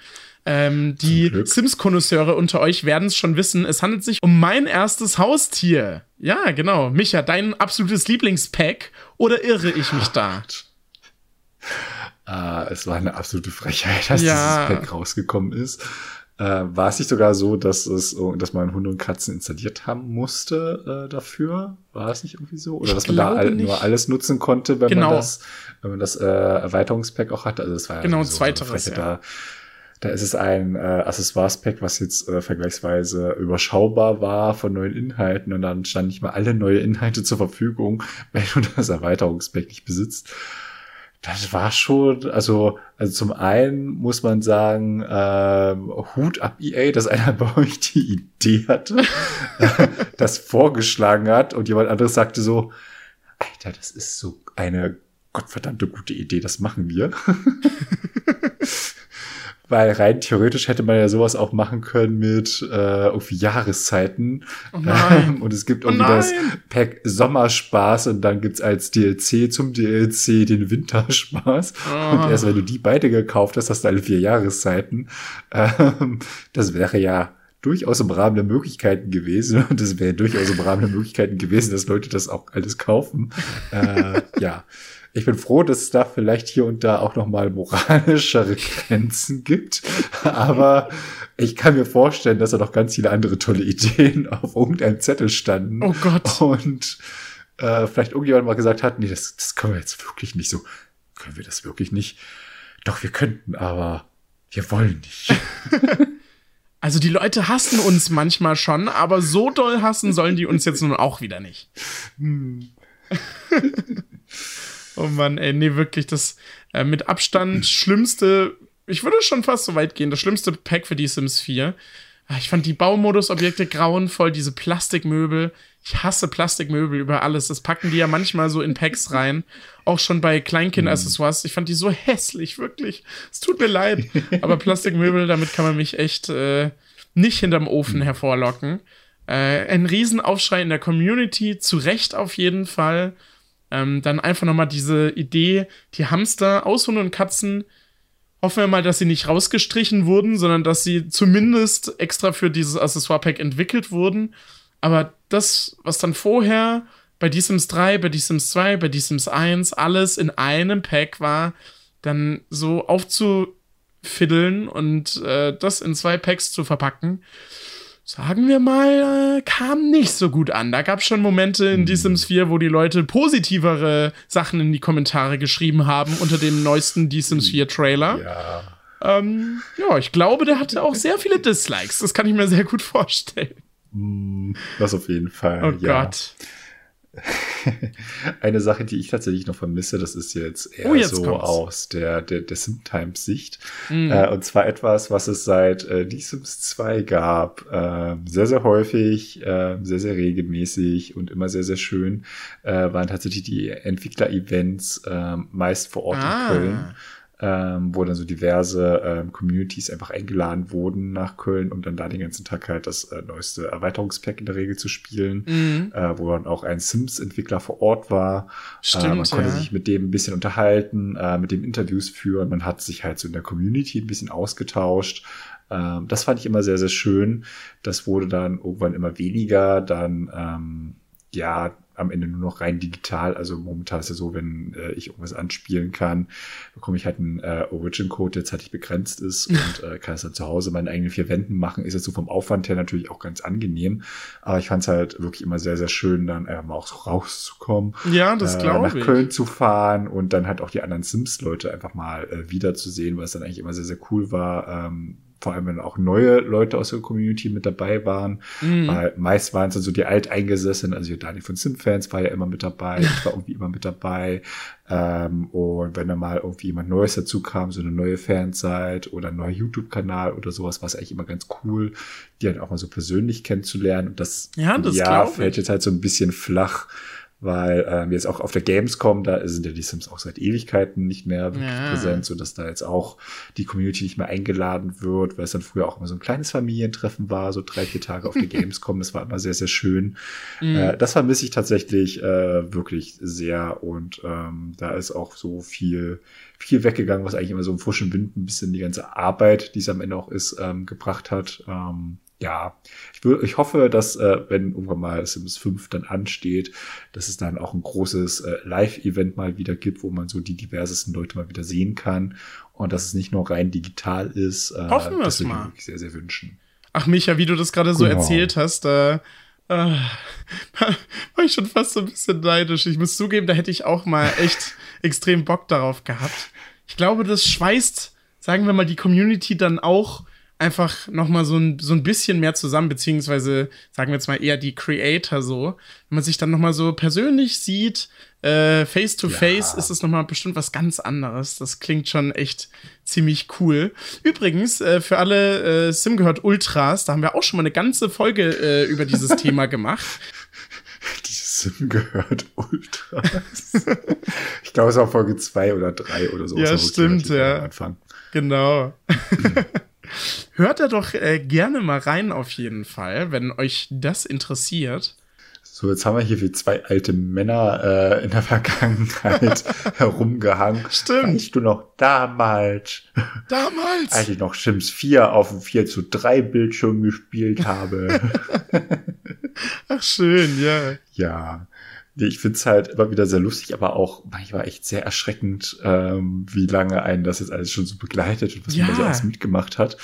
Ähm, die. Sims-Konnoisseure unter euch werden es schon wissen. Es handelt sich um mein erstes Haustier. Ja, genau. Micha, dein absolutes Lieblingspack. Oder irre ich mich da? Ah, es war eine absolute Frechheit, dass Ja. dieses Pack rausgekommen ist. Äh, war es nicht sogar so, dass es, oh, dass man Hunde und Katzen installiert haben musste äh, dafür? War es nicht irgendwie so? Oder Ich dass man da all, nur alles nutzen konnte, wenn Genau. man das, wenn man das äh, Erweiterungspack auch hatte? Also es war ja Genau, so zweiteres, ja. Da, Da ist es ein äh, Accessoires-Pack, was jetzt äh, vergleichsweise überschaubar war von neuen Inhalten und dann standen nicht mal alle neue Inhalte zur Verfügung, wenn du das Erweiterungspack nicht besitzt. Das war schon, also, also zum einen muss man sagen, ähm, Hut ab EA, dass einer bei euch die Idee hatte, das vorgeschlagen hat und jemand anderes sagte so, Alter, das ist so eine gottverdammte gute Idee, das machen wir. Weil rein theoretisch hätte man ja sowas auch machen können mit äh, irgendwie Jahreszeiten. Oh und es gibt Oh irgendwie das nein. Pack Sommerspaß und dann gibt's als DLC zum DLC den Winterspaß. Oh. Und erst wenn du die beide gekauft hast, hast du alle vier Jahreszeiten. Ähm, das wäre ja durchaus im Rahmen der Möglichkeiten gewesen. Und es wäre durchaus im Rahmen der Möglichkeiten gewesen, dass Leute das auch alles kaufen. Äh, ja. Ich bin froh, dass es da vielleicht hier und da auch nochmal moralischere Grenzen gibt. Aber ich kann mir vorstellen, dass da noch ganz viele andere tolle Ideen auf irgendeinem Zettel standen. Oh Gott. Und äh, vielleicht irgendjemand mal gesagt hat, nee, das, das können wir jetzt wirklich nicht so. Können wir das wirklich nicht? Doch, wir könnten, aber wir wollen nicht. Also die Leute hassen uns manchmal schon, aber so doll hassen sollen die uns jetzt nun auch wieder nicht. oh Mann, ey, nee, wirklich, das äh, mit Abstand schlimmste, ich würde schon fast so weit gehen, das schlimmste Pack für die Sims 4. Ah, Ich fand die Baumodus-Objekte grauenvoll, diese Plastikmöbel. Ich hasse Plastikmöbel über alles. Das packen die ja manchmal so in Packs rein. Auch schon bei Kleinkind-Accessoires. Ich fand die so hässlich, wirklich. Es tut mir leid. Aber Plastikmöbel, damit kann man mich echt äh, nicht hinterm Ofen hervorlocken. Äh, ein Riesenaufschrei in der Community, zu Recht auf jeden Fall. Ähm, dann einfach nochmal diese Idee, die Hamster, Aushunde und Katzen, hoffen wir mal, dass sie nicht rausgestrichen wurden, sondern dass sie zumindest extra für dieses Accessoire-Pack entwickelt wurden. Aber das, was dann vorher bei The Sims 3, bei The Sims 2, bei The Sims 1 alles in einem Pack war, dann so aufzufiddeln und äh, das in zwei Packs zu verpacken, sagen wir mal, äh, kam nicht so gut an. Da gab es schon Momente in The Sims 4, wo die Leute positivere Sachen in die Kommentare geschrieben haben unter dem neuesten The Sims 4 Trailer. Ja. Ähm, ja, ich glaube, der hatte auch sehr viele Dislikes. Das kann ich mir sehr gut vorstellen. Mm, Das auf jeden Fall. Oh ja. Gott. Eine Sache, die ich tatsächlich noch vermisse, das ist jetzt eher Oh, jetzt so kommt's. aus der, der, der Sim-Times-Sicht. Mhm. Äh, und zwar etwas, was es seit äh, die Sims 2 gab. Ähm, sehr, sehr häufig, ähm, sehr, sehr regelmäßig und immer sehr, sehr schön, äh, waren tatsächlich die Entwickler-Events ähm, meist vor Ort Ah. in Köln. Ähm, wo dann so diverse ähm, Communities einfach eingeladen wurden nach Köln, um dann da den ganzen Tag halt das äh, neueste Erweiterungspack in der Regel zu spielen Mhm. äh, wo dann auch ein Sims-Entwickler vor Ort war. Stimmt, äh, man konnte ja. sich mit dem ein bisschen unterhalten, äh, mit dem Interviews führen. Man hat sich halt so in der Community ein bisschen ausgetauscht. Ähm, das fand ich immer sehr, sehr schön. Das wurde dann irgendwann immer weniger. Dann, ähm, ja, am Ende nur noch rein digital. Also momentan ist ja so, wenn äh, ich irgendwas anspielen kann, bekomme ich halt einen äh, Origin-Code, der zeitlich begrenzt ist und äh, kann es dann zu Hause meinen eigenen vier Wänden machen. Ist jetzt so vom Aufwand her natürlich auch ganz angenehm. Aber ich fand es halt wirklich immer sehr, sehr schön, dann einfach mal auch rauszukommen. Ja, das äh, glaube nach ich. Köln zu fahren und dann halt auch die anderen Sims-Leute einfach mal äh, wiederzusehen, was dann eigentlich immer sehr, sehr cool war. Ähm, vor allem, wenn auch neue Leute aus der Community mit dabei waren. Mhm. Weil meist waren es dann so die Alteingesessenen, also Daniel von Sim-Fans war ja immer mit dabei, ich war irgendwie immer mit dabei. Ähm, und wenn dann mal irgendwie jemand Neues dazu kam, so eine neue Fanzeit oder ein neuer YouTube-Kanal oder sowas, war es eigentlich immer ganz cool, die dann auch mal so persönlich kennenzulernen. Und das, Ja, das ich. fällt jetzt halt so ein bisschen flach, weil ähm, jetzt auch auf der Gamescom, da sind ja die Sims auch seit Ewigkeiten nicht mehr wirklich Ja. präsent, so dass da jetzt auch die Community nicht mehr eingeladen wird, weil es dann früher auch immer so ein kleines Familientreffen war, so drei, vier Tage auf der Gamescom. Das war immer sehr, sehr schön. Mhm. Äh, das vermisse ich tatsächlich äh, wirklich sehr und ähm, da ist auch so viel, viel weggegangen, was eigentlich immer so im frischen Wind ein bisschen die ganze Arbeit, die es am Ende auch ist, ähm, gebracht hat. Ähm, ja, ich, will, ich hoffe, dass, äh, wenn irgendwann mal Sims 5 dann ansteht, dass es dann auch ein großes äh, Live-Event mal wieder gibt, wo man so die diversesten Leute mal wieder sehen kann und dass es nicht nur rein digital ist. Äh, Hoffen wir das es würde ich mal. mir wirklich sehr, sehr wünschen. Ach, Micha, wie du das gerade so Genau. erzählt hast, da äh, war ich schon fast so ein bisschen neidisch. Ich muss zugeben, da hätte ich auch mal echt extrem Bock darauf gehabt. Ich glaube, das schweißt, sagen wir mal, die Community dann auch einfach noch mal so ein, so ein bisschen mehr zusammen, beziehungsweise sagen wir jetzt mal eher die Creator so. Wenn man sich dann noch mal so persönlich sieht, äh, face to face, ist es noch mal bestimmt was ganz anderes. Das klingt schon echt ziemlich cool. Übrigens, äh, für alle äh, Sim gehört Ultras, da haben wir auch schon mal eine ganze Folge äh, über dieses Thema gemacht. Dieses Sim gehört Ultras. ich glaube, es war Folge 2 oder 3 oder so. Ja, stimmt, ja. Anfang. Genau. Hört da doch äh, gerne mal rein auf jeden Fall, wenn euch das interessiert. So, jetzt haben wir hier wie zwei alte Männer äh, in der Vergangenheit herumgehangen. Stimmt. Weißt du noch damals, Damals. als ich noch Sims 4 auf dem 4 zu 3 Bildschirm gespielt habe? Ach schön, ja. ja. Ich find's halt immer wieder sehr lustig, aber auch manchmal echt sehr erschreckend, ähm, wie lange einen das jetzt alles schon so begleitet und was man Ja. da so alles mitgemacht hat.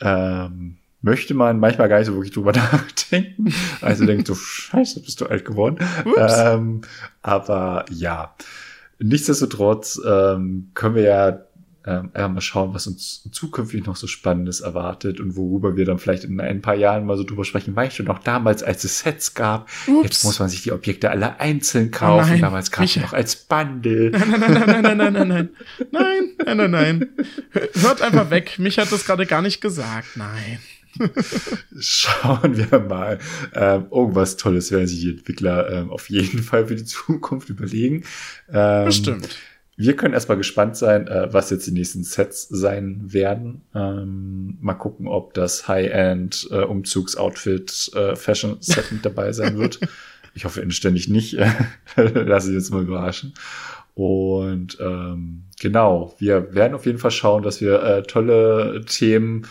Ähm, möchte man manchmal gar nicht so wirklich drüber nachdenken. Also denkt so, scheiße, bist du alt geworden. Ähm, aber ja, nichtsdestotrotz ähm, können wir ja ähm, einfach mal schauen, was uns zukünftig noch so Spannendes erwartet und worüber wir dann vielleicht in ein paar Jahren mal so drüber sprechen. Weißt du noch, damals, als es Sets gab, Ups. jetzt muss man sich die Objekte alle einzeln kaufen. nein, damals gab es noch als Bundle. Nein, nein, nein, nein, nein, nein, nein, nein. Nein, nein, nein, nein. Hört einfach weg. Mich hat das gerade gar nicht gesagt. Nein. Schauen wir mal. Ähm, irgendwas Tolles werden sich die Entwickler ähm, auf jeden Fall für die Zukunft überlegen. Ähm, Bestimmt. Wir können erstmal gespannt sein, äh, was jetzt die nächsten Sets sein werden. Ähm, mal gucken, ob das High-End äh, Umzugsoutfit äh, Fashion Set mit dabei sein wird. Ich hoffe inständig nicht. Lass ich jetzt mal überraschen. Und ähm, genau, wir werden auf jeden Fall schauen, dass wir äh, tolle Themen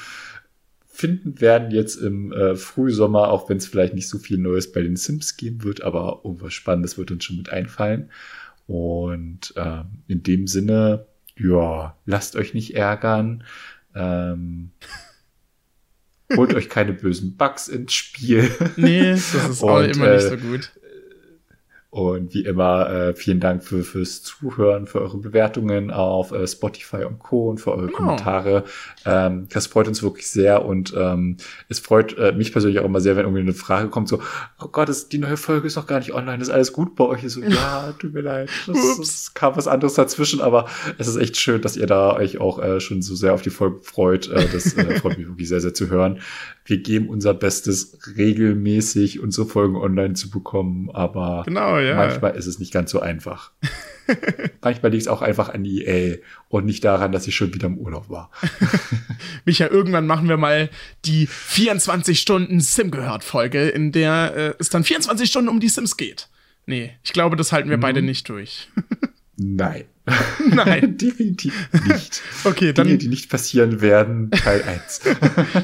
finden werden jetzt im äh, Frühsommer, auch wenn es vielleicht nicht so viel Neues bei den Sims geben wird, aber irgendwas Spannendes wird uns schon mit einfallen. Und ähm, in dem Sinne, ja, lasst euch nicht ärgern. Ähm, holt euch keine bösen Bugs ins Spiel. Nee, das ist auch Und, immer nicht äh, so gut. Und wie immer, äh, vielen Dank für, fürs Zuhören, für eure Bewertungen auf äh, Spotify und Co. und für eure Genau. Kommentare. Ähm, das freut uns wirklich sehr und ähm, es freut äh, mich persönlich auch immer sehr, wenn irgendwie eine Frage kommt, so, oh Gott, das, die neue Folge ist noch gar nicht online, ist alles gut bei euch? Ich So, ja, tut mir leid, das, das kam was anderes dazwischen, aber es ist echt schön, dass ihr da euch auch äh, schon so sehr auf die Folge freut. Äh, das äh, freut mich wirklich sehr, sehr zu hören. Wir geben unser Bestes, regelmäßig unsere Folgen online zu bekommen, aber Genau, ja. Manchmal ist es nicht ganz so einfach. Manchmal liegt es auch einfach an EA und nicht daran, dass ich schon wieder im Urlaub war. Micha, irgendwann machen wir mal die 24 Stunden Sim gehört Folge, in der äh, es dann 24 Stunden um die Sims geht. Nee, ich glaube, das halten wir Mhm. beide nicht durch. Nein. Nein. Definitiv nicht. Okay, Dinge, dann, die nicht passieren werden, Teil 1.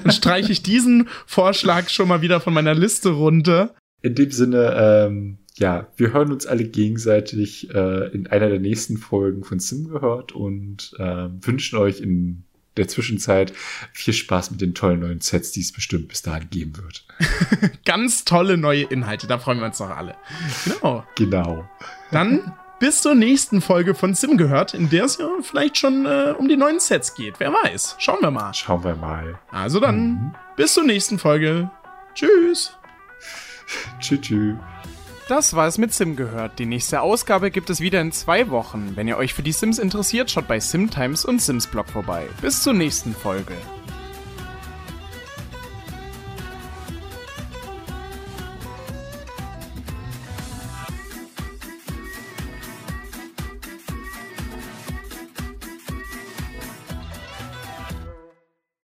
dann streiche ich diesen Vorschlag schon mal wieder von meiner Liste runter. In dem Sinne, ähm, ja, wir hören uns alle gegenseitig äh, in einer der nächsten Folgen von Sim gehört und ähm, wünschen euch in der Zwischenzeit viel Spaß mit den tollen neuen Sets, die es bestimmt bis dahin geben wird. Ganz tolle neue Inhalte, da freuen wir uns doch alle. Genau. Genau. Dann bis zur nächsten Folge von Sim gehört, in der es ja vielleicht schon äh, um die neuen Sets geht. Wer weiß. Schauen wir mal. Schauen wir mal. Also dann, Mhm. bis zur nächsten Folge. Tschüss. Tschüss. tschüss. Das war es mit Sim gehört. Die nächste Ausgabe gibt es wieder in zwei Wochen. Wenn ihr euch für die Sims interessiert, schaut bei Simtimes und Sims Blog vorbei. Bis zur nächsten Folge.